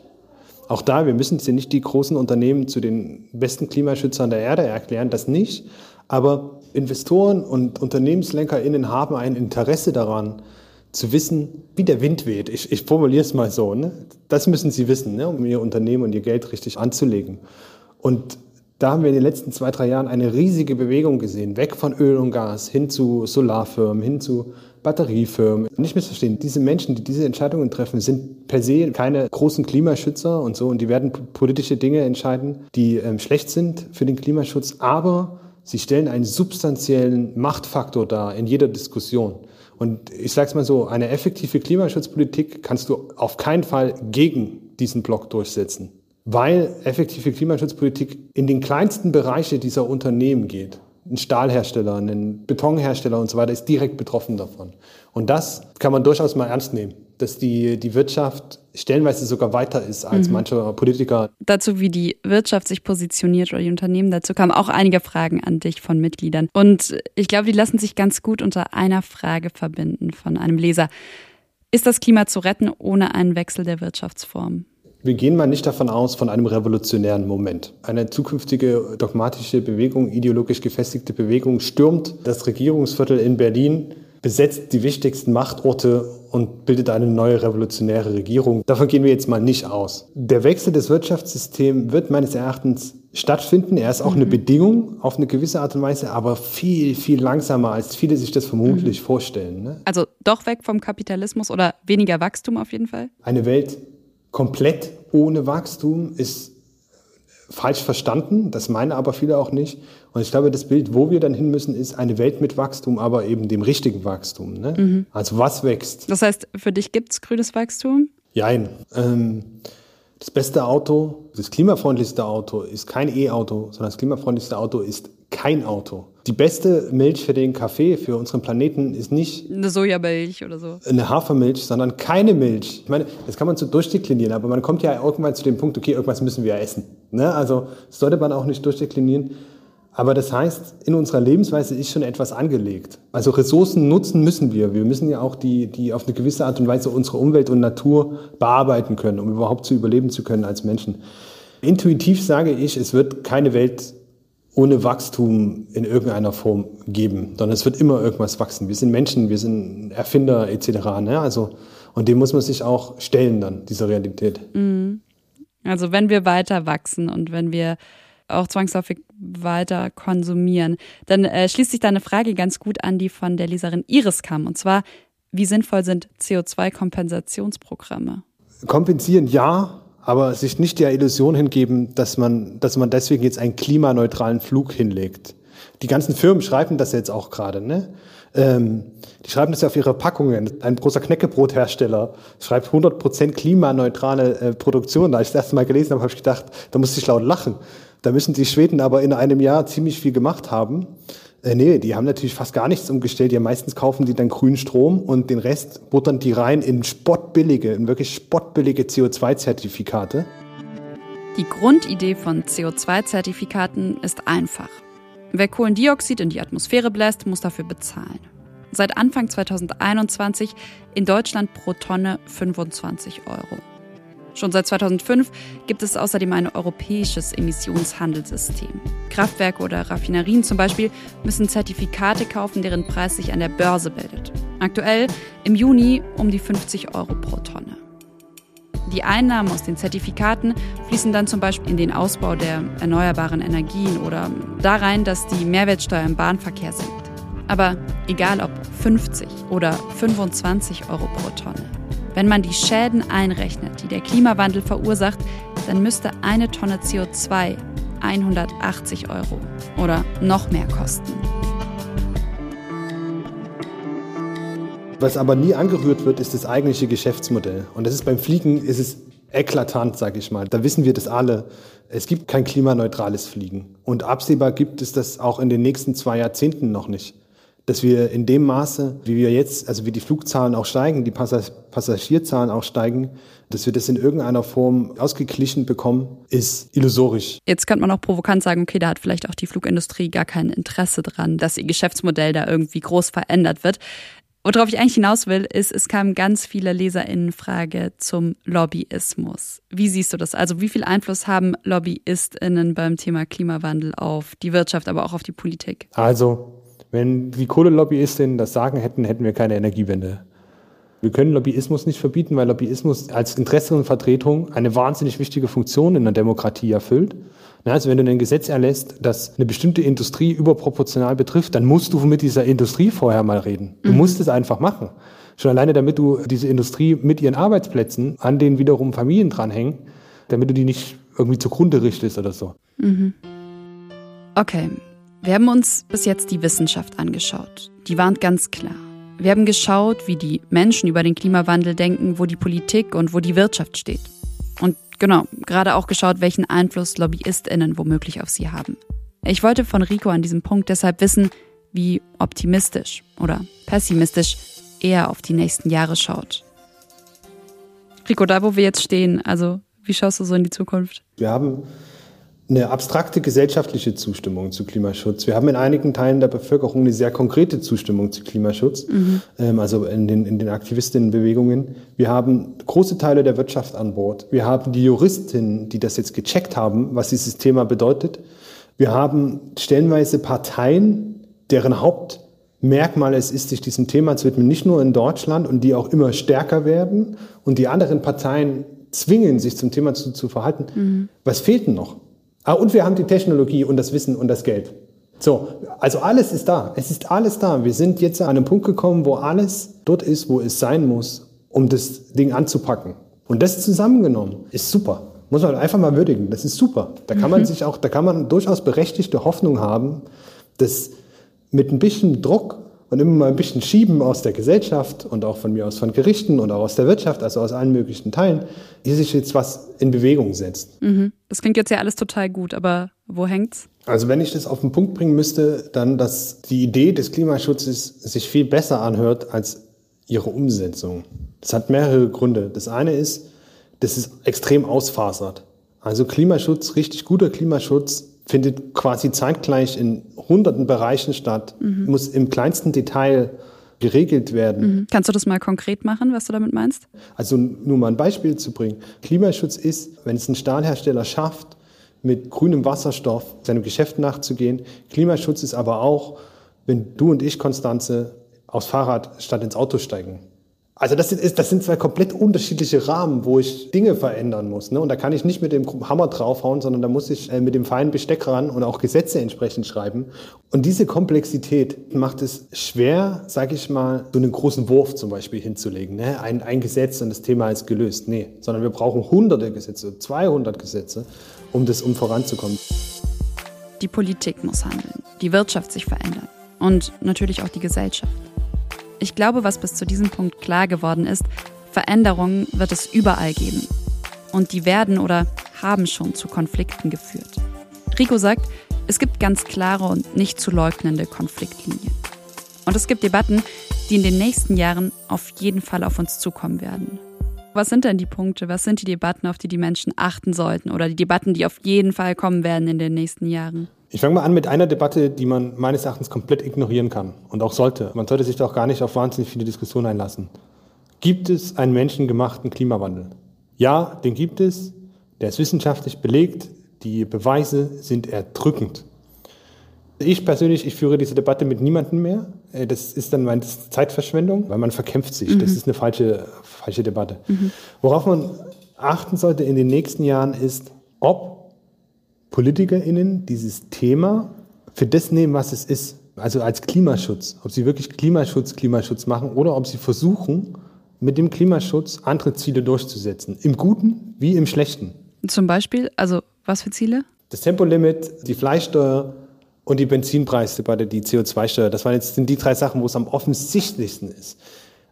Auch da, wir müssen ja nicht die großen Unternehmen zu den besten Klimaschützern der Erde erklären, das nicht. Aber Investoren und UnternehmenslenkerInnen haben ein Interesse daran, zu wissen, wie der Wind weht. Ich, ich formuliere es mal so. Ne? Das müssen sie wissen, ne? um ihr Unternehmen und ihr Geld richtig anzulegen. Und da haben wir in den letzten zwei, drei Jahren eine riesige Bewegung gesehen, weg von Öl und Gas hin zu Solarfirmen, hin zu Batteriefirmen. Nicht missverstehen, diese Menschen, die diese Entscheidungen treffen, sind per se keine großen Klimaschützer und so und die werden politische Dinge entscheiden, die ähm, schlecht sind für den Klimaschutz, aber sie stellen einen substanziellen Machtfaktor dar in jeder Diskussion. Und ich sage es mal so, eine effektive Klimaschutzpolitik kannst du auf keinen Fall gegen diesen Block durchsetzen weil effektive Klimaschutzpolitik in den kleinsten Bereiche dieser Unternehmen geht. Ein Stahlhersteller, ein Betonhersteller und so weiter ist direkt betroffen davon. Und das kann man durchaus mal ernst nehmen, dass die, die Wirtschaft stellenweise sogar weiter ist als mhm. manche Politiker. Dazu, wie die Wirtschaft sich positioniert oder die Unternehmen, dazu kamen auch einige Fragen an dich von Mitgliedern. Und ich glaube, die lassen sich ganz gut unter einer Frage verbinden von einem Leser. Ist das Klima zu retten ohne einen Wechsel der Wirtschaftsform? Wir gehen mal nicht davon aus, von einem revolutionären Moment. Eine zukünftige dogmatische Bewegung, ideologisch gefestigte Bewegung stürmt das Regierungsviertel in Berlin, besetzt die wichtigsten Machtorte und bildet eine neue revolutionäre Regierung. Davon gehen wir jetzt mal nicht aus. Der Wechsel des Wirtschaftssystems wird meines Erachtens stattfinden. Er ist auch mhm. eine Bedingung auf eine gewisse Art und Weise, aber viel, viel langsamer, als viele sich das vermutlich mhm. vorstellen. Ne? Also doch weg vom Kapitalismus oder weniger Wachstum auf jeden Fall? Eine Welt, komplett ohne Wachstum ist falsch verstanden. Das meinen aber viele auch nicht. Und ich glaube, das Bild, wo wir dann hin müssen, ist eine Welt mit Wachstum, aber eben dem richtigen Wachstum. Ne? Mhm. Also was wächst? Das heißt, für dich gibt es grünes Wachstum? Jein. Ähm, das beste Auto, das klimafreundlichste Auto ist kein E-Auto, sondern das klimafreundlichste Auto ist kein Auto. Die beste Milch für den Kaffee, für unseren Planeten, ist nicht eine Sojamilch oder so. Eine Hafermilch, sondern keine Milch. Ich meine, das kann man so durchdeklinieren, aber man kommt ja irgendwann zu dem Punkt, okay, irgendwas müssen wir essen. Ne? Also das sollte man auch nicht durchdeklinieren. Aber das heißt, in unserer Lebensweise ist schon etwas angelegt. Also Ressourcen nutzen müssen wir. Wir müssen ja auch die, die auf eine gewisse Art und Weise unsere Umwelt und Natur bearbeiten können, um überhaupt zu überleben zu können als Menschen. Intuitiv sage ich, es wird keine Welt ohne Wachstum in irgendeiner Form geben, sondern es wird immer irgendwas wachsen. Wir sind Menschen, wir sind Erfinder etc. Ne? Also und dem muss man sich auch stellen dann dieser Realität. Mhm. Also wenn wir weiter wachsen und wenn wir auch zwangsläufig weiter konsumieren, dann äh, schließt sich da eine Frage ganz gut an, die von der Leserin Iris kam. Und zwar, wie sinnvoll sind CO2-Kompensationsprogramme? Kompensieren ja, aber sich nicht der Illusion hingeben, dass man, dass man deswegen jetzt einen klimaneutralen Flug hinlegt. Die ganzen Firmen schreiben das jetzt auch gerade, ne? Ähm, die schreiben das ja auf ihre Packungen. Ein großer Knäckebrothersteller schreibt 100% klimaneutrale äh, Produktion. Da ich das erste Mal gelesen habe, habe ich gedacht, da musste ich laut lachen. Da müssen die Schweden aber in einem Jahr ziemlich viel gemacht haben. Äh, nee, die haben natürlich fast gar nichts umgestellt. Ja, meistens kaufen die dann grünen Strom und den Rest buttern die rein in spottbillige, in wirklich spottbillige CO2-Zertifikate. Die Grundidee von CO2-Zertifikaten ist einfach. Wer Kohlendioxid in die Atmosphäre bläst, muss dafür bezahlen. Seit Anfang 2021 in Deutschland pro Tonne 25 Euro. Schon seit 2005 gibt es außerdem ein europäisches Emissionshandelssystem. Kraftwerke oder Raffinerien zum Beispiel müssen Zertifikate kaufen, deren Preis sich an der Börse bildet. Aktuell im Juni um die 50 Euro pro Tonne. Die Einnahmen aus den Zertifikaten fließen dann zum Beispiel in den Ausbau der erneuerbaren Energien oder da rein, dass die Mehrwertsteuer im Bahnverkehr sinkt. Aber egal ob 50 oder 25 Euro pro Tonne. Wenn man die Schäden einrechnet, die der Klimawandel verursacht, dann müsste eine Tonne CO2 180 Euro oder noch mehr kosten. Was aber nie angerührt wird, ist das eigentliche Geschäftsmodell. Und das ist beim Fliegen ist es eklatant, sage ich mal. Da wissen wir das alle. Es gibt kein klimaneutrales Fliegen. Und absehbar gibt es das auch in den nächsten zwei Jahrzehnten noch nicht dass wir in dem Maße, wie wir jetzt, also wie die Flugzahlen auch steigen, die Passagierzahlen auch steigen, dass wir das in irgendeiner Form ausgeglichen bekommen, ist illusorisch. Jetzt könnte man auch provokant sagen, okay, da hat vielleicht auch die Flugindustrie gar kein Interesse dran, dass ihr Geschäftsmodell da irgendwie groß verändert wird. Worauf ich eigentlich hinaus will, ist, es kamen ganz viele LeserInnen Frage zum Lobbyismus. Wie siehst du das? Also wie viel Einfluss haben LobbyistInnen beim Thema Klimawandel auf die Wirtschaft, aber auch auf die Politik? Also wenn die Kohlelobbyisten das sagen hätten, hätten wir keine Energiewende. Wir können Lobbyismus nicht verbieten, weil Lobbyismus als Interessenvertretung eine wahnsinnig wichtige Funktion in der Demokratie erfüllt. Also wenn du ein Gesetz erlässt, das eine bestimmte Industrie überproportional betrifft, dann musst du mit dieser Industrie vorher mal reden. Du mhm. musst es einfach machen. Schon alleine, damit du diese Industrie mit ihren Arbeitsplätzen, an denen wiederum Familien dranhängen, damit du die nicht irgendwie zugrunde richtest oder so. Mhm. Okay, wir haben uns bis jetzt die Wissenschaft angeschaut. Die warnt ganz klar. Wir haben geschaut, wie die Menschen über den Klimawandel denken, wo die Politik und wo die Wirtschaft steht. Und genau, gerade auch geschaut, welchen Einfluss LobbyistInnen womöglich auf sie haben. Ich wollte von Rico an diesem Punkt deshalb wissen, wie optimistisch oder pessimistisch er auf die nächsten Jahre schaut. Rico, da wo wir jetzt stehen, also wie schaust du so in die Zukunft? Wir haben eine abstrakte gesellschaftliche Zustimmung zu Klimaschutz. Wir haben in einigen Teilen der Bevölkerung eine sehr konkrete Zustimmung zu Klimaschutz, mhm. also in den, in den Aktivistinnenbewegungen. Wir haben große Teile der Wirtschaft an Bord. Wir haben die Juristinnen, die das jetzt gecheckt haben, was dieses Thema bedeutet. Wir haben stellenweise Parteien, deren Hauptmerkmal es ist, sich diesem Thema zu widmen, nicht nur in Deutschland und die auch immer stärker werden und die anderen Parteien zwingen, sich zum Thema zu, zu verhalten. Mhm. Was fehlt denn noch? Ah, und wir haben die Technologie und das Wissen und das Geld. So, also alles ist da. Es ist alles da. Wir sind jetzt an einem Punkt gekommen, wo alles dort ist, wo es sein muss, um das Ding anzupacken. Und das zusammengenommen ist super. Muss man einfach mal würdigen. Das ist super. Da kann man mhm. *laughs* sich auch, da kann man durchaus berechtigte Hoffnung haben, dass mit ein bisschen Druck und immer mal ein bisschen Schieben aus der Gesellschaft und auch von mir aus von Gerichten und auch aus der Wirtschaft, also aus allen möglichen Teilen, hier sich jetzt was in Bewegung setzt. Mhm. Das klingt jetzt ja alles total gut, aber wo hängt's? Also wenn ich das auf den Punkt bringen müsste, dann, dass die Idee des Klimaschutzes sich viel besser anhört als ihre Umsetzung. Das hat mehrere Gründe. Das eine ist, dass es extrem ausfasert. Also Klimaschutz, richtig guter Klimaschutz findet quasi zeitgleich in hunderten Bereichen statt, mhm. muss im kleinsten Detail geregelt werden. Mhm. Kannst du das mal konkret machen, was du damit meinst? Also nur mal ein Beispiel zu bringen. Klimaschutz ist, wenn es ein Stahlhersteller schafft, mit grünem Wasserstoff seinem Geschäft nachzugehen. Klimaschutz ist aber auch, wenn du und ich, Konstanze, aufs Fahrrad statt ins Auto steigen. Also das, ist, das sind zwei komplett unterschiedliche Rahmen, wo ich Dinge verändern muss. Ne? Und da kann ich nicht mit dem Hammer draufhauen, sondern da muss ich äh, mit dem feinen Besteck ran und auch Gesetze entsprechend schreiben. Und diese Komplexität macht es schwer, sage ich mal, so einen großen Wurf zum Beispiel hinzulegen. Ne? Ein, ein Gesetz und das Thema ist gelöst. Nee, sondern wir brauchen hunderte Gesetze, 200 Gesetze, um das um voranzukommen. Die Politik muss handeln, die Wirtschaft sich verändern und natürlich auch die Gesellschaft. Ich glaube, was bis zu diesem Punkt klar geworden ist, Veränderungen wird es überall geben. Und die werden oder haben schon zu Konflikten geführt. Rico sagt, es gibt ganz klare und nicht zu leugnende Konfliktlinien. Und es gibt Debatten, die in den nächsten Jahren auf jeden Fall auf uns zukommen werden. Was sind denn die Punkte? Was sind die Debatten, auf die die Menschen achten sollten? Oder die Debatten, die auf jeden Fall kommen werden in den nächsten Jahren? Ich fange mal an mit einer Debatte, die man meines Erachtens komplett ignorieren kann und auch sollte. Man sollte sich doch gar nicht auf wahnsinnig viele Diskussionen einlassen. Gibt es einen menschengemachten Klimawandel? Ja, den gibt es. Der ist wissenschaftlich belegt. Die Beweise sind erdrückend. Ich persönlich, ich führe diese Debatte mit niemandem mehr. Äh, das ist dann meine Zeitverschwendung, weil man verkämpft sich. Mhm. Das ist eine falsche, falsche Debatte. Mhm. Worauf man achten sollte in den nächsten Jahren ist, ob PolitikerInnen dieses Thema für das nehmen, was es ist. Also als Klimaschutz. Ob sie wirklich Klimaschutz, Klimaschutz machen oder ob sie versuchen, mit dem Klimaschutz andere Ziele durchzusetzen. Im Guten wie im Schlechten. Zum Beispiel, also was für Ziele? Das Tempolimit, die Fleischsteuer und die Benzinpreisdebatte, die CO2-Steuer. Das waren jetzt, sind die drei Sachen, wo es am offensichtlichsten ist.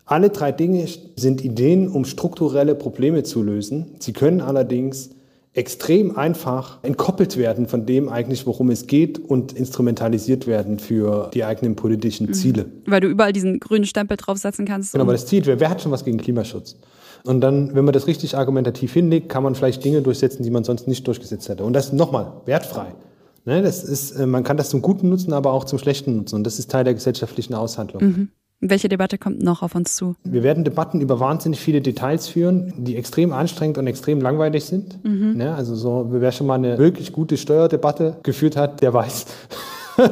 Alle drei Dinge sind Ideen, um strukturelle Probleme zu lösen. Sie können allerdings extrem einfach entkoppelt werden von dem eigentlich, worum es geht und instrumentalisiert werden für die eigenen politischen mhm. Ziele. Weil du überall diesen grünen Stempel draufsetzen kannst. Genau, aber das Ziel, wer, wer hat schon was gegen Klimaschutz? Und dann, wenn man das richtig argumentativ hinlegt, kann man vielleicht Dinge durchsetzen, die man sonst nicht durchgesetzt hätte. Und das nochmal wertfrei. Ne, das ist, äh, man kann das zum Guten nutzen, aber auch zum Schlechten nutzen. Und das ist Teil der gesellschaftlichen Aushandlung. Mhm. Welche Debatte kommt noch auf uns zu? Wir werden Debatten über wahnsinnig viele Details führen, die extrem anstrengend und extrem langweilig sind. Mhm. Ja, also so, wer schon mal eine wirklich gute Steuerdebatte geführt hat, der weiß, *laughs*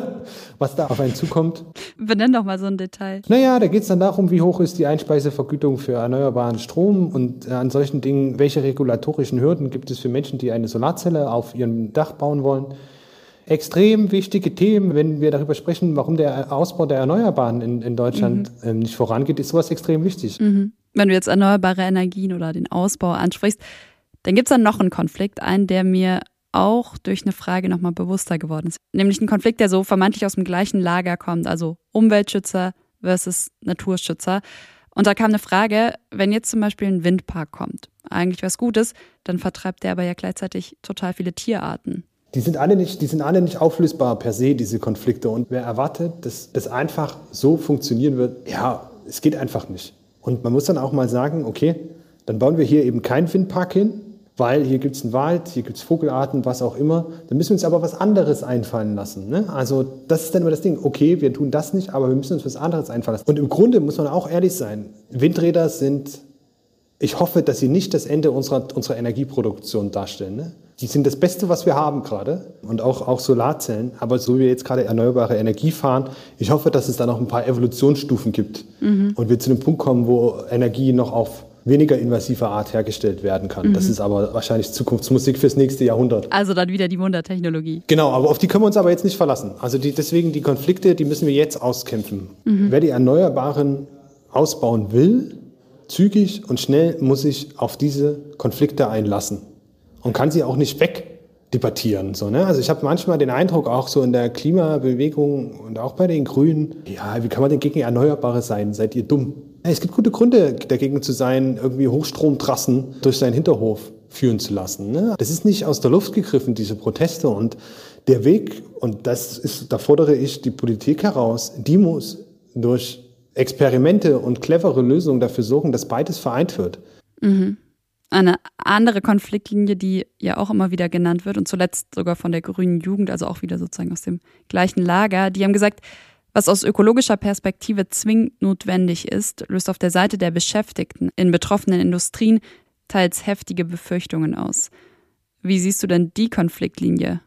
was da auf einen zukommt. Benenn doch mal so ein Detail. Naja, da geht es dann darum, wie hoch ist die Einspeisevergütung für erneuerbaren Strom und äh, an solchen Dingen, welche regulatorischen Hürden gibt es für Menschen, die eine Solarzelle auf ihrem Dach bauen wollen extrem wichtige Themen, wenn wir darüber sprechen, warum der Ausbau der Erneuerbaren in, in Deutschland mhm. ähm, nicht vorangeht, ist sowas extrem wichtig. Mhm. Wenn du jetzt erneuerbare Energien oder den Ausbau ansprichst, dann gibt es dann noch einen Konflikt, einen, der mir auch durch eine Frage nochmal bewusster geworden ist. Nämlich ein Konflikt, der so vermeintlich aus dem gleichen Lager kommt, also Umweltschützer versus Naturschützer. Und da kam eine Frage, wenn jetzt zum Beispiel ein Windpark kommt, eigentlich was Gutes, dann vertreibt der aber ja gleichzeitig total viele Tierarten. Die sind alle nicht, die sind alle nicht auflösbar per se, diese Konflikte. Und wer erwartet, dass das einfach so funktionieren wird, ja, es geht einfach nicht. Und man muss dann auch mal sagen, okay, dann bauen wir hier eben keinen Windpark hin, weil hier gibt es einen Wald, hier gibt es Vogelarten, was auch immer. Dann müssen wir uns aber was anderes einfallen lassen. Ne? Also das ist dann immer das Ding. Okay, wir tun das nicht, aber wir müssen uns was anderes einfallen lassen. Und im Grunde muss man auch ehrlich sein. Windräder sind, ich hoffe, dass sie nicht das Ende unserer, unserer Energieproduktion darstellen. Ne? Die sind das Beste, was wir haben gerade und auch, auch Solarzellen. Aber so wie wir jetzt gerade erneuerbare Energie fahren, ich hoffe, dass es da noch ein paar Evolutionsstufen gibt mhm. und wir zu einem Punkt kommen, wo Energie noch auf weniger invasive Art hergestellt werden kann. Mhm. Das ist aber wahrscheinlich Zukunftsmusik fürs nächste Jahrhundert. Also dann wieder die Wundertechnologie. Genau, aber auf die können wir uns aber jetzt nicht verlassen. Also die, deswegen die Konflikte, die müssen wir jetzt auskämpfen. Mhm. Wer die Erneuerbaren ausbauen will, zügig und schnell muss sich auf diese Konflikte einlassen und kann sie auch nicht wegdebattieren. So, ne? Also ich habe manchmal den Eindruck, auch so in der Klimabewegung und auch bei den Grünen, ja, wie kann man denn gegen Erneuerbare sein? Seid ihr dumm? Es gibt gute Gründe dagegen zu sein, irgendwie Hochstromtrassen durch seinen Hinterhof führen zu lassen. Ne? Das ist nicht aus der Luft gegriffen, diese Proteste. Und der Weg, und das ist, da fordere ich die Politik heraus, die muss durch Experimente und clevere Lösungen dafür sorgen, dass beides vereint wird. Mhm. Eine andere Konfliktlinie, die ja auch immer wieder genannt wird und zuletzt sogar von der grünen Jugend, also auch wieder sozusagen aus dem gleichen Lager, die haben gesagt, was aus ökologischer Perspektive zwingend notwendig ist, löst auf der Seite der Beschäftigten in betroffenen Industrien teils heftige Befürchtungen aus. Wie siehst du denn die Konfliktlinie?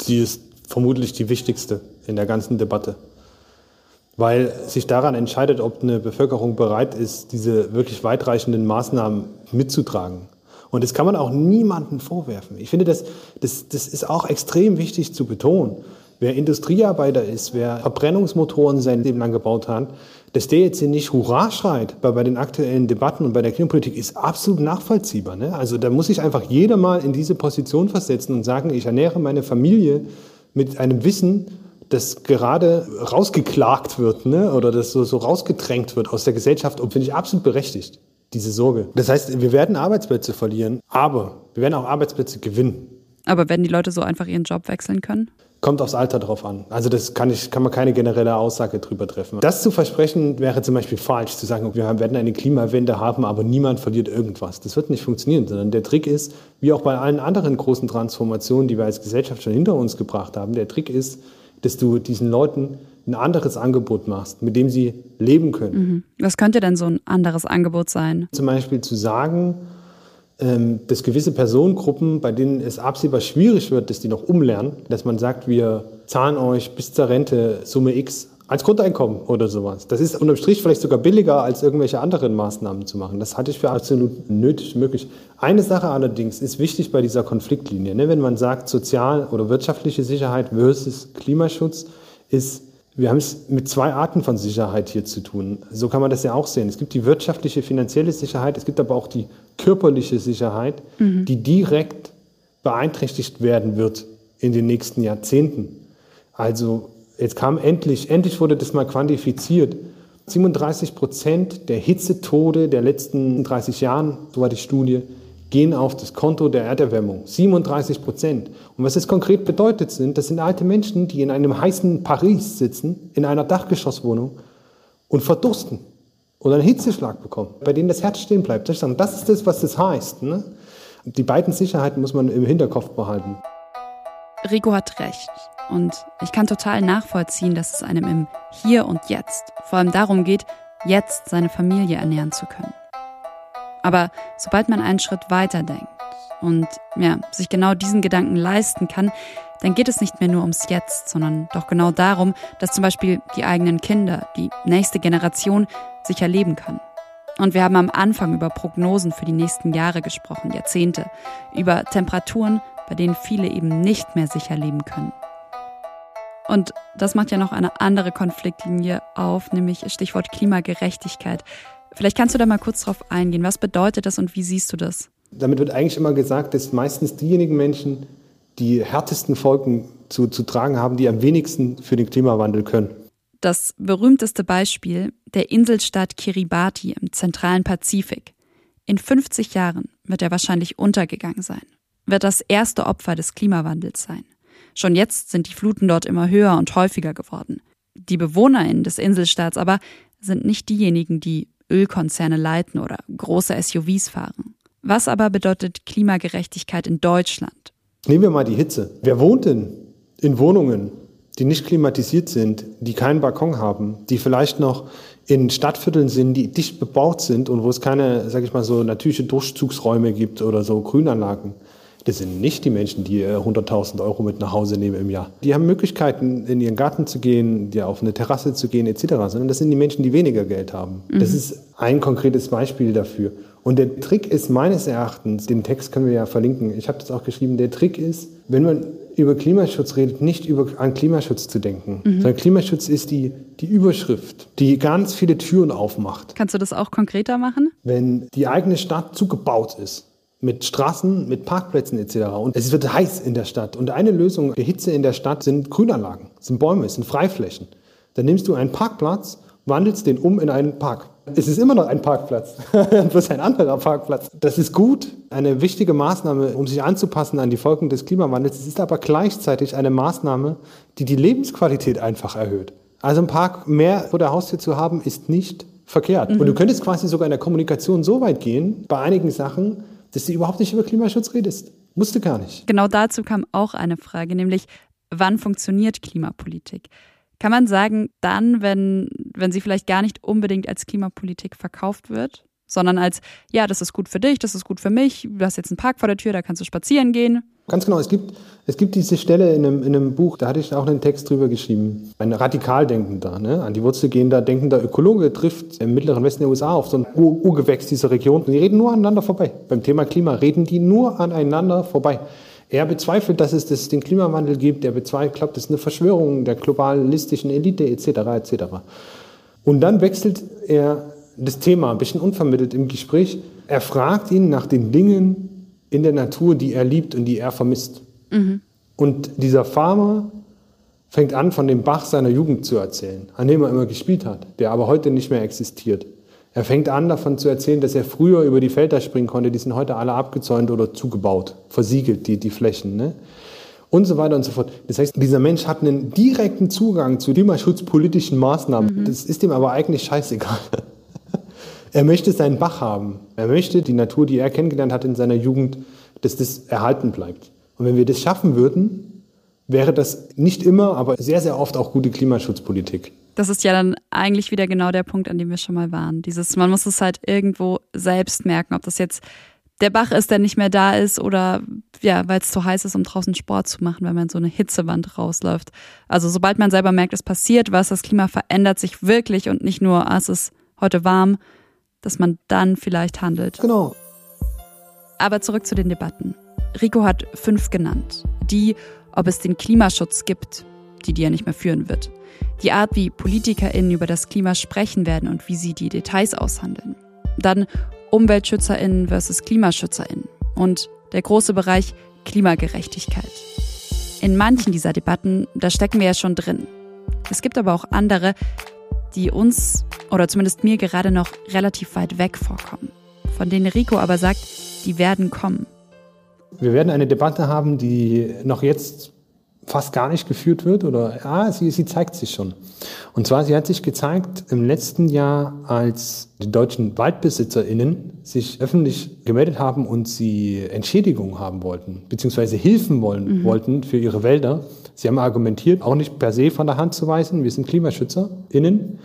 Sie ist vermutlich die wichtigste in der ganzen Debatte, weil sich daran entscheidet, ob eine Bevölkerung bereit ist, diese wirklich weitreichenden Maßnahmen mitzutragen. Und das kann man auch niemandem vorwerfen. Ich finde, das, das, das ist auch extrem wichtig zu betonen. Wer Industriearbeiter ist, wer Verbrennungsmotoren sein Leben lang gebaut hat, dass der jetzt hier nicht Hurra schreit bei, bei den aktuellen Debatten und bei der Klimapolitik, ist absolut nachvollziehbar. Ne? Also da muss sich einfach jeder mal in diese Position versetzen und sagen, ich ernähre meine Familie mit einem Wissen, das gerade rausgeklagt wird ne? oder das so, so rausgedrängt wird aus der Gesellschaft und finde ich absolut berechtigt diese Sorge. Das heißt, wir werden Arbeitsplätze verlieren, aber wir werden auch Arbeitsplätze gewinnen. Aber werden die Leute so einfach ihren Job wechseln können? Kommt aufs Alter drauf an. Also das kann, ich, kann man keine generelle Aussage drüber treffen. Das zu versprechen wäre zum Beispiel falsch, zu sagen, wir werden eine Klimawende haben, aber niemand verliert irgendwas. Das wird nicht funktionieren, sondern der Trick ist, wie auch bei allen anderen großen Transformationen, die wir als Gesellschaft schon hinter uns gebracht haben, der Trick ist, dass du diesen Leuten ein anderes Angebot machst, mit dem sie leben können. Mhm. Was könnte denn so ein anderes Angebot sein? Zum Beispiel zu sagen, ähm, dass gewisse Personengruppen, bei denen es absehbar schwierig wird, dass die noch umlernen, dass man sagt, wir zahlen euch bis zur Rente Summe X als Grundeinkommen oder sowas. Das ist unterm Strich vielleicht sogar billiger, als irgendwelche anderen Maßnahmen zu machen. Das halte ich für absolut nötig möglich. Eine Sache allerdings ist wichtig bei dieser Konfliktlinie. Ne? Wenn man sagt, sozial oder wirtschaftliche Sicherheit versus Klimaschutz, ist wir haben es mit zwei Arten von Sicherheit hier zu tun. So kann man das ja auch sehen. Es gibt die wirtschaftliche, finanzielle Sicherheit, es gibt aber auch die körperliche Sicherheit, mhm. die direkt beeinträchtigt werden wird in den nächsten Jahrzehnten. Also jetzt kam endlich, endlich wurde das mal quantifiziert. 37 Prozent der Hitzetode der letzten 30 Jahren, so war die Studie, gehen auf das Konto der Erderwärmung. 37 Prozent. Und was das konkret bedeutet sind, das sind alte Menschen, die in einem heißen Paris sitzen, in einer Dachgeschosswohnung und verdursten oder einen Hitzeschlag bekommen, bei denen das Herz stehen bleibt. Das ist das, was das heißt. Ne? Die beiden Sicherheiten muss man im Hinterkopf behalten. Rico hat recht. Und ich kann total nachvollziehen, dass es einem im Hier und Jetzt vor allem darum geht, jetzt seine Familie ernähren zu können. Aber sobald man einen Schritt weiter denkt und ja, sich genau diesen Gedanken leisten kann, dann geht es nicht mehr nur ums Jetzt, sondern doch genau darum, dass zum Beispiel die eigenen Kinder, die nächste Generation sicher leben kann. Und wir haben am Anfang über Prognosen für die nächsten Jahre gesprochen, Jahrzehnte, über Temperaturen, bei denen viele eben nicht mehr sicher leben können. Und das macht ja noch eine andere Konfliktlinie auf, nämlich Stichwort Klimagerechtigkeit. Vielleicht kannst du da mal kurz drauf eingehen. Was bedeutet das und wie siehst du das? Damit wird eigentlich immer gesagt, dass meistens diejenigen Menschen die härtesten Folgen zu, zu tragen haben, die am wenigsten für den Klimawandel können. Das berühmteste Beispiel der Inselstaat Kiribati im zentralen Pazifik. In 50 Jahren wird er wahrscheinlich untergegangen sein, wird das erste Opfer des Klimawandels sein. Schon jetzt sind die Fluten dort immer höher und häufiger geworden. Die BewohnerInnen des Inselstaats aber sind nicht diejenigen, die Ölkonzerne leiten oder große SUVs fahren. Was aber bedeutet Klimagerechtigkeit in Deutschland? Nehmen wir mal die Hitze. Wer wohnt denn in Wohnungen, die nicht klimatisiert sind, die keinen Balkon haben, die vielleicht noch in Stadtvierteln sind, die dicht bebaut sind und wo es keine, sag ich mal, so natürliche Durchzugsräume gibt oder so Grünanlagen. Das sind nicht die Menschen, die 100.000 äh, Euro mit nach Hause nehmen im Jahr. Die haben Möglichkeiten, in ihren Garten zu gehen, ja, auf eine Terrasse zu gehen, etc. Sondern das sind die Menschen, die weniger Geld haben. Mhm. Das ist ein konkretes Beispiel dafür. Und der Trick ist meines Erachtens, den Text können wir ja verlinken, ich habe das auch geschrieben, der Trick ist, wenn man über Klimaschutz redet, nicht über, an Klimaschutz zu denken, mhm. sondern Klimaschutz ist die, die Überschrift, die ganz viele Türen aufmacht. Kannst du das auch konkreter machen? Wenn die eigene Stadt zugebaut ist, mit Straßen, mit Parkplätzen etc. Und es wird heiß in der Stadt. Und eine Lösung für Hitze in der Stadt sind Grünanlagen, sind Bäume, sind Freiflächen. Dann nimmst du einen Parkplatz, wandelst den um in einen Park. Es ist immer noch ein Parkplatz, *laughs* bloß ein anderer Parkplatz. Das ist gut, eine wichtige Maßnahme, um sich anzupassen an die Folgen des Klimawandels. Es ist aber gleichzeitig eine Maßnahme, die die Lebensqualität einfach erhöht. Also ein Park mehr vor der Haustür zu haben, ist nicht verkehrt. Mhm. Und du könntest quasi sogar in der Kommunikation so weit gehen, bei einigen Sachen, dass du überhaupt nicht über Klimaschutz redest. Musste gar nicht. Genau dazu kam auch eine Frage, nämlich wann funktioniert Klimapolitik? Kann man sagen, dann, wenn, wenn sie vielleicht gar nicht unbedingt als Klimapolitik verkauft wird, sondern als, ja, das ist gut für dich, das ist gut für mich, du hast jetzt einen Park vor der Tür, da kannst du spazieren gehen. Ganz genau, es gibt, es gibt diese Stelle in einem, in einem Buch, da hatte ich auch einen Text drüber geschrieben. Ein Radikaldenkender, ne? an die Wurzel gehender, denkender Ökologe trifft im mittleren Westen der USA auf so ein Ur Urgewächs dieser Region. Und die reden nur aneinander vorbei. Beim Thema Klima reden die nur aneinander vorbei. Er bezweifelt, dass es das, den Klimawandel gibt. Er bezweifelt, glaubt, das ist eine Verschwörung der globalistischen Elite etc. etc. Und dann wechselt er das Thema ein bisschen unvermittelt im Gespräch. Er fragt ihn nach den Dingen in der Natur, die er liebt und die er vermisst. Mhm. Und dieser Farmer fängt an, von dem Bach seiner Jugend zu erzählen, an dem er immer gespielt hat, der aber heute nicht mehr existiert. Er fängt an, davon zu erzählen, dass er früher über die Felder springen konnte. Die sind heute alle abgezäunt oder zugebaut, versiegelt, die, die Flächen. Ne? Und so weiter und so fort. Das heißt, dieser Mensch hat einen direkten Zugang zu klimaschutzpolitischen Maßnahmen. Mhm. Das ist ihm aber eigentlich scheißegal. Er möchte seinen Bach haben. Er möchte die Natur, die er kennengelernt hat in seiner Jugend, dass das erhalten bleibt. Und wenn wir das schaffen würden, wäre das nicht immer, aber sehr, sehr oft auch gute Klimaschutzpolitik. Das ist ja dann eigentlich wieder genau der Punkt, an dem wir schon mal waren. Dieses, man muss es halt irgendwo selbst merken, ob das jetzt der Bach ist, der nicht mehr da ist oder ja, weil es zu heiß ist, um draußen Sport zu machen, wenn man so eine Hitzewand rausläuft. Also sobald man selber merkt, es passiert was, das Klima verändert sich wirklich und nicht nur, ah, es ist heute warm, dass man dann vielleicht handelt. Genau. Aber zurück zu den Debatten. Rico hat fünf genannt. Die, ob es den Klimaschutz gibt, die die er nicht mehr führen wird. Die Art, wie PolitikerInnen über das Klima sprechen werden und wie sie die Details aushandeln. Dann UmweltschützerInnen versus KlimaschützerInnen. Und der große Bereich Klimagerechtigkeit. In manchen dieser Debatten, da stecken wir ja schon drin. Es gibt aber auch andere, die uns oder zumindest mir gerade noch relativ weit weg vorkommen, von denen Rico aber sagt, die werden kommen. Wir werden eine Debatte haben, die noch jetzt fast gar nicht geführt wird oder ja, sie, sie zeigt sich schon. Und zwar, sie hat sich gezeigt im letzten Jahr, als die deutschen WaldbesitzerInnen sich öffentlich gemeldet haben und sie Entschädigung haben wollten, beziehungsweise Hilfen wollen, mhm. wollten für ihre Wälder. Sie haben argumentiert, auch nicht per se von der Hand zu weisen, wir sind KlimaschützerInnen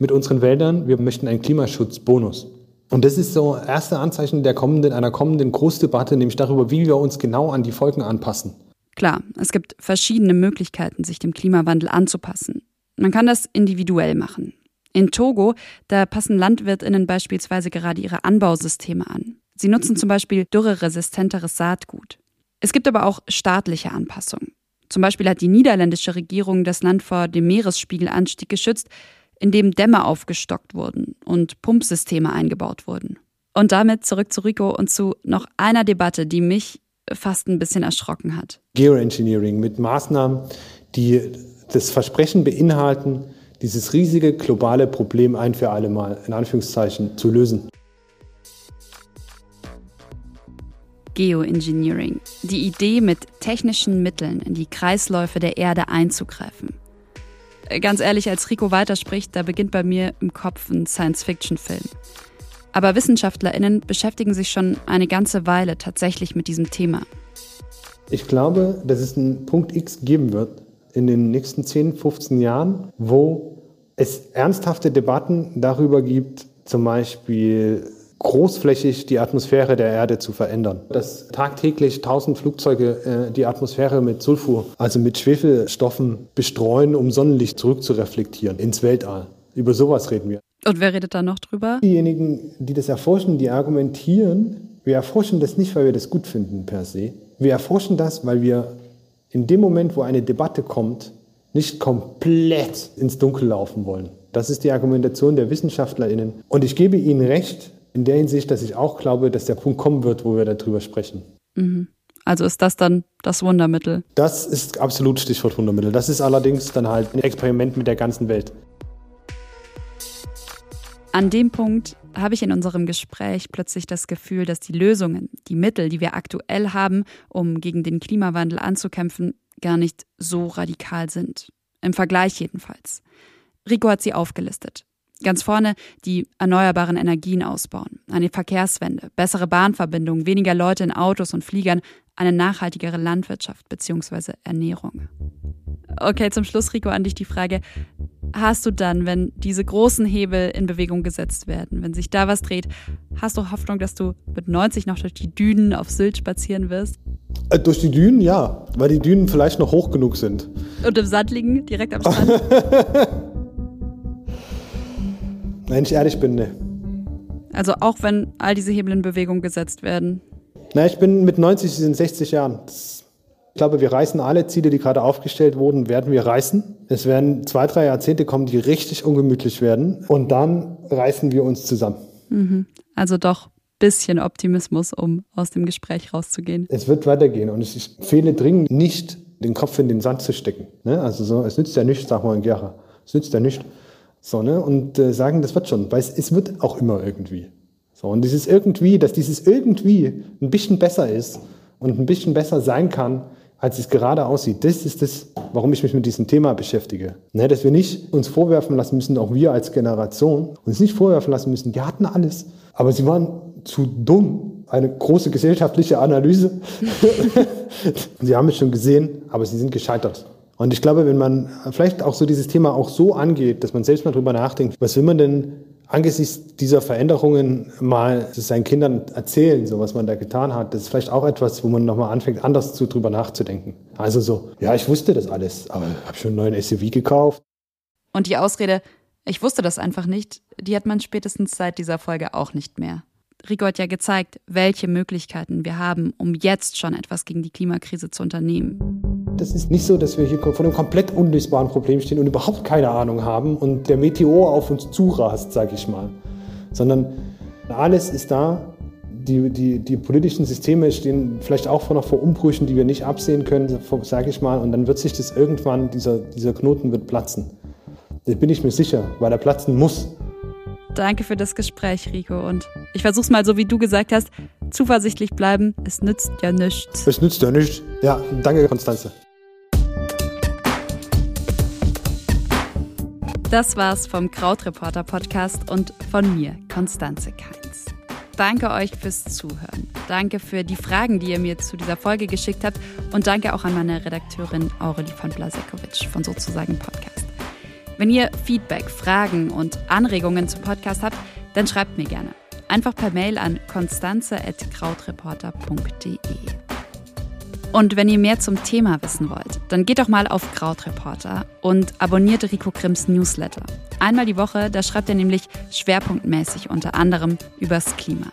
mit unseren Wäldern, wir möchten einen Klimaschutzbonus. Und das ist so erste Anzeichen der kommenden, einer kommenden Großdebatte, nämlich darüber, wie wir uns genau an die Folgen anpassen. Klar, es gibt verschiedene Möglichkeiten, sich dem Klimawandel anzupassen. Man kann das individuell machen. In Togo, da passen Landwirtinnen beispielsweise gerade ihre Anbausysteme an. Sie nutzen zum Beispiel dürreresistenteres Saatgut. Es gibt aber auch staatliche Anpassungen. Zum Beispiel hat die niederländische Regierung das Land vor dem Meeresspiegelanstieg geschützt, indem Dämme aufgestockt wurden und Pumpsysteme eingebaut wurden. Und damit zurück zu Rico und zu noch einer Debatte, die mich fast ein bisschen erschrocken hat. Geoengineering mit Maßnahmen, die das Versprechen beinhalten, dieses riesige globale Problem ein für alle Mal in Anführungszeichen zu lösen. Geoengineering. Die Idee, mit technischen Mitteln in die Kreisläufe der Erde einzugreifen. Ganz ehrlich, als Rico weiterspricht, da beginnt bei mir im Kopf ein Science-Fiction-Film. Aber WissenschaftlerInnen beschäftigen sich schon eine ganze Weile tatsächlich mit diesem Thema. Ich glaube, dass es einen Punkt X geben wird in den nächsten 10, 15 Jahren, wo es ernsthafte Debatten darüber gibt, zum Beispiel großflächig die Atmosphäre der Erde zu verändern. Dass tagtäglich tausend Flugzeuge äh, die Atmosphäre mit Sulfur, also mit Schwefelstoffen bestreuen, um Sonnenlicht zurückzureflektieren ins Weltall. Über sowas reden wir. Und wer redet da noch drüber? Diejenigen, die das erforschen, die argumentieren, wir erforschen das nicht, weil wir das gut finden per se. Wir erforschen das, weil wir in dem Moment, wo eine Debatte kommt, nicht komplett ins Dunkel laufen wollen. Das ist die Argumentation der WissenschaftlerInnen. Und ich gebe Ihnen recht, in der Hinsicht, dass ich auch glaube, dass der Punkt kommen wird, wo wir darüber sprechen. Mhm. Also ist das dann das Wundermittel? Das ist absolut Stichwort Wundermittel. Das ist allerdings dann halt ein Experiment mit der ganzen Welt. An dem Punkt habe ich in unserem Gespräch plötzlich das Gefühl, dass die Lösungen, die Mittel, die wir aktuell haben, um gegen den Klimawandel anzukämpfen, gar nicht so radikal sind. Im Vergleich jedenfalls. Rico hat sie aufgelistet. Ganz vorne die erneuerbaren Energien ausbauen, eine Verkehrswende, bessere Bahnverbindungen, weniger Leute in Autos und Fliegern, eine nachhaltigere Landwirtschaft bzw. Ernährung. Okay, zum Schluss, Rico, an dich die Frage. Hast du dann, wenn diese großen Hebel in Bewegung gesetzt werden, wenn sich da was dreht, hast du Hoffnung, dass du mit 90 noch durch die Dünen auf Sylt spazieren wirst? Äh, durch die Dünen, ja, weil die Dünen vielleicht noch hoch genug sind. Und im Sand liegen, direkt am Strand? *laughs* Wenn ich ehrlich bin, ne. Also auch wenn all diese Hebel in Bewegung gesetzt werden. Na, ich bin mit 90, sie sind 60 Jahren. Das, ich glaube, wir reißen alle Ziele, die gerade aufgestellt wurden, werden wir reißen. Es werden zwei, drei Jahrzehnte kommen, die richtig ungemütlich werden. Und dann reißen wir uns zusammen. Mhm. Also doch ein bisschen Optimismus, um aus dem Gespräch rauszugehen. Es wird weitergehen und es ist, fehle dringend nicht, den Kopf in den Sand zu stecken. Ne? Also so, es nützt ja nichts, sag mal in Gera. Es nützt ja nichts. So, ne? Und äh, sagen, das wird schon, weil es, es wird auch immer irgendwie. So, und dieses irgendwie, dass dieses irgendwie ein bisschen besser ist und ein bisschen besser sein kann, als es gerade aussieht. Das ist das, warum ich mich mit diesem Thema beschäftige. Ne, dass wir nicht uns vorwerfen lassen müssen, auch wir als Generation, uns nicht vorwerfen lassen müssen, die hatten alles, aber sie waren zu dumm. Eine große gesellschaftliche Analyse. *laughs* sie haben es schon gesehen, aber sie sind gescheitert. Und ich glaube, wenn man vielleicht auch so dieses Thema auch so angeht, dass man selbst mal drüber nachdenkt, was will man denn angesichts dieser Veränderungen mal seinen Kindern erzählen, so was man da getan hat, das ist vielleicht auch etwas, wo man nochmal anfängt, anders zu drüber nachzudenken. Also so, ja, ich wusste das alles, aber ich habe schon einen neuen SUV gekauft. Und die Ausrede, ich wusste das einfach nicht, die hat man spätestens seit dieser Folge auch nicht mehr. Rico hat ja gezeigt, welche Möglichkeiten wir haben, um jetzt schon etwas gegen die Klimakrise zu unternehmen. Das ist nicht so, dass wir hier vor einem komplett unlösbaren Problem stehen und überhaupt keine Ahnung haben und der Meteor auf uns zurast, sage ich mal. Sondern alles ist da. Die, die, die politischen Systeme stehen vielleicht auch vor noch vor Umbrüchen, die wir nicht absehen können, sage ich mal. Und dann wird sich das irgendwann, dieser, dieser Knoten wird platzen. Da bin ich mir sicher, weil er platzen muss. Danke für das Gespräch, Rico. Und ich versuch's mal so, wie du gesagt hast, zuversichtlich bleiben. Es nützt ja nichts. Es nützt ja nichts. Ja, danke, Konstanze. Das war's vom Krautreporter Podcast und von mir, Konstanze Keins. Danke euch fürs Zuhören. Danke für die Fragen, die ihr mir zu dieser Folge geschickt habt. Und danke auch an meine Redakteurin Aurelie von Blasekowitsch von sozusagen Podcast. Wenn ihr Feedback, Fragen und Anregungen zum Podcast habt, dann schreibt mir gerne. Einfach per Mail an konstanze.krautreporter.de. Und wenn ihr mehr zum Thema wissen wollt, dann geht doch mal auf Krautreporter und abonniert Rico Grimms Newsletter. Einmal die Woche, da schreibt er nämlich schwerpunktmäßig unter anderem übers Klima.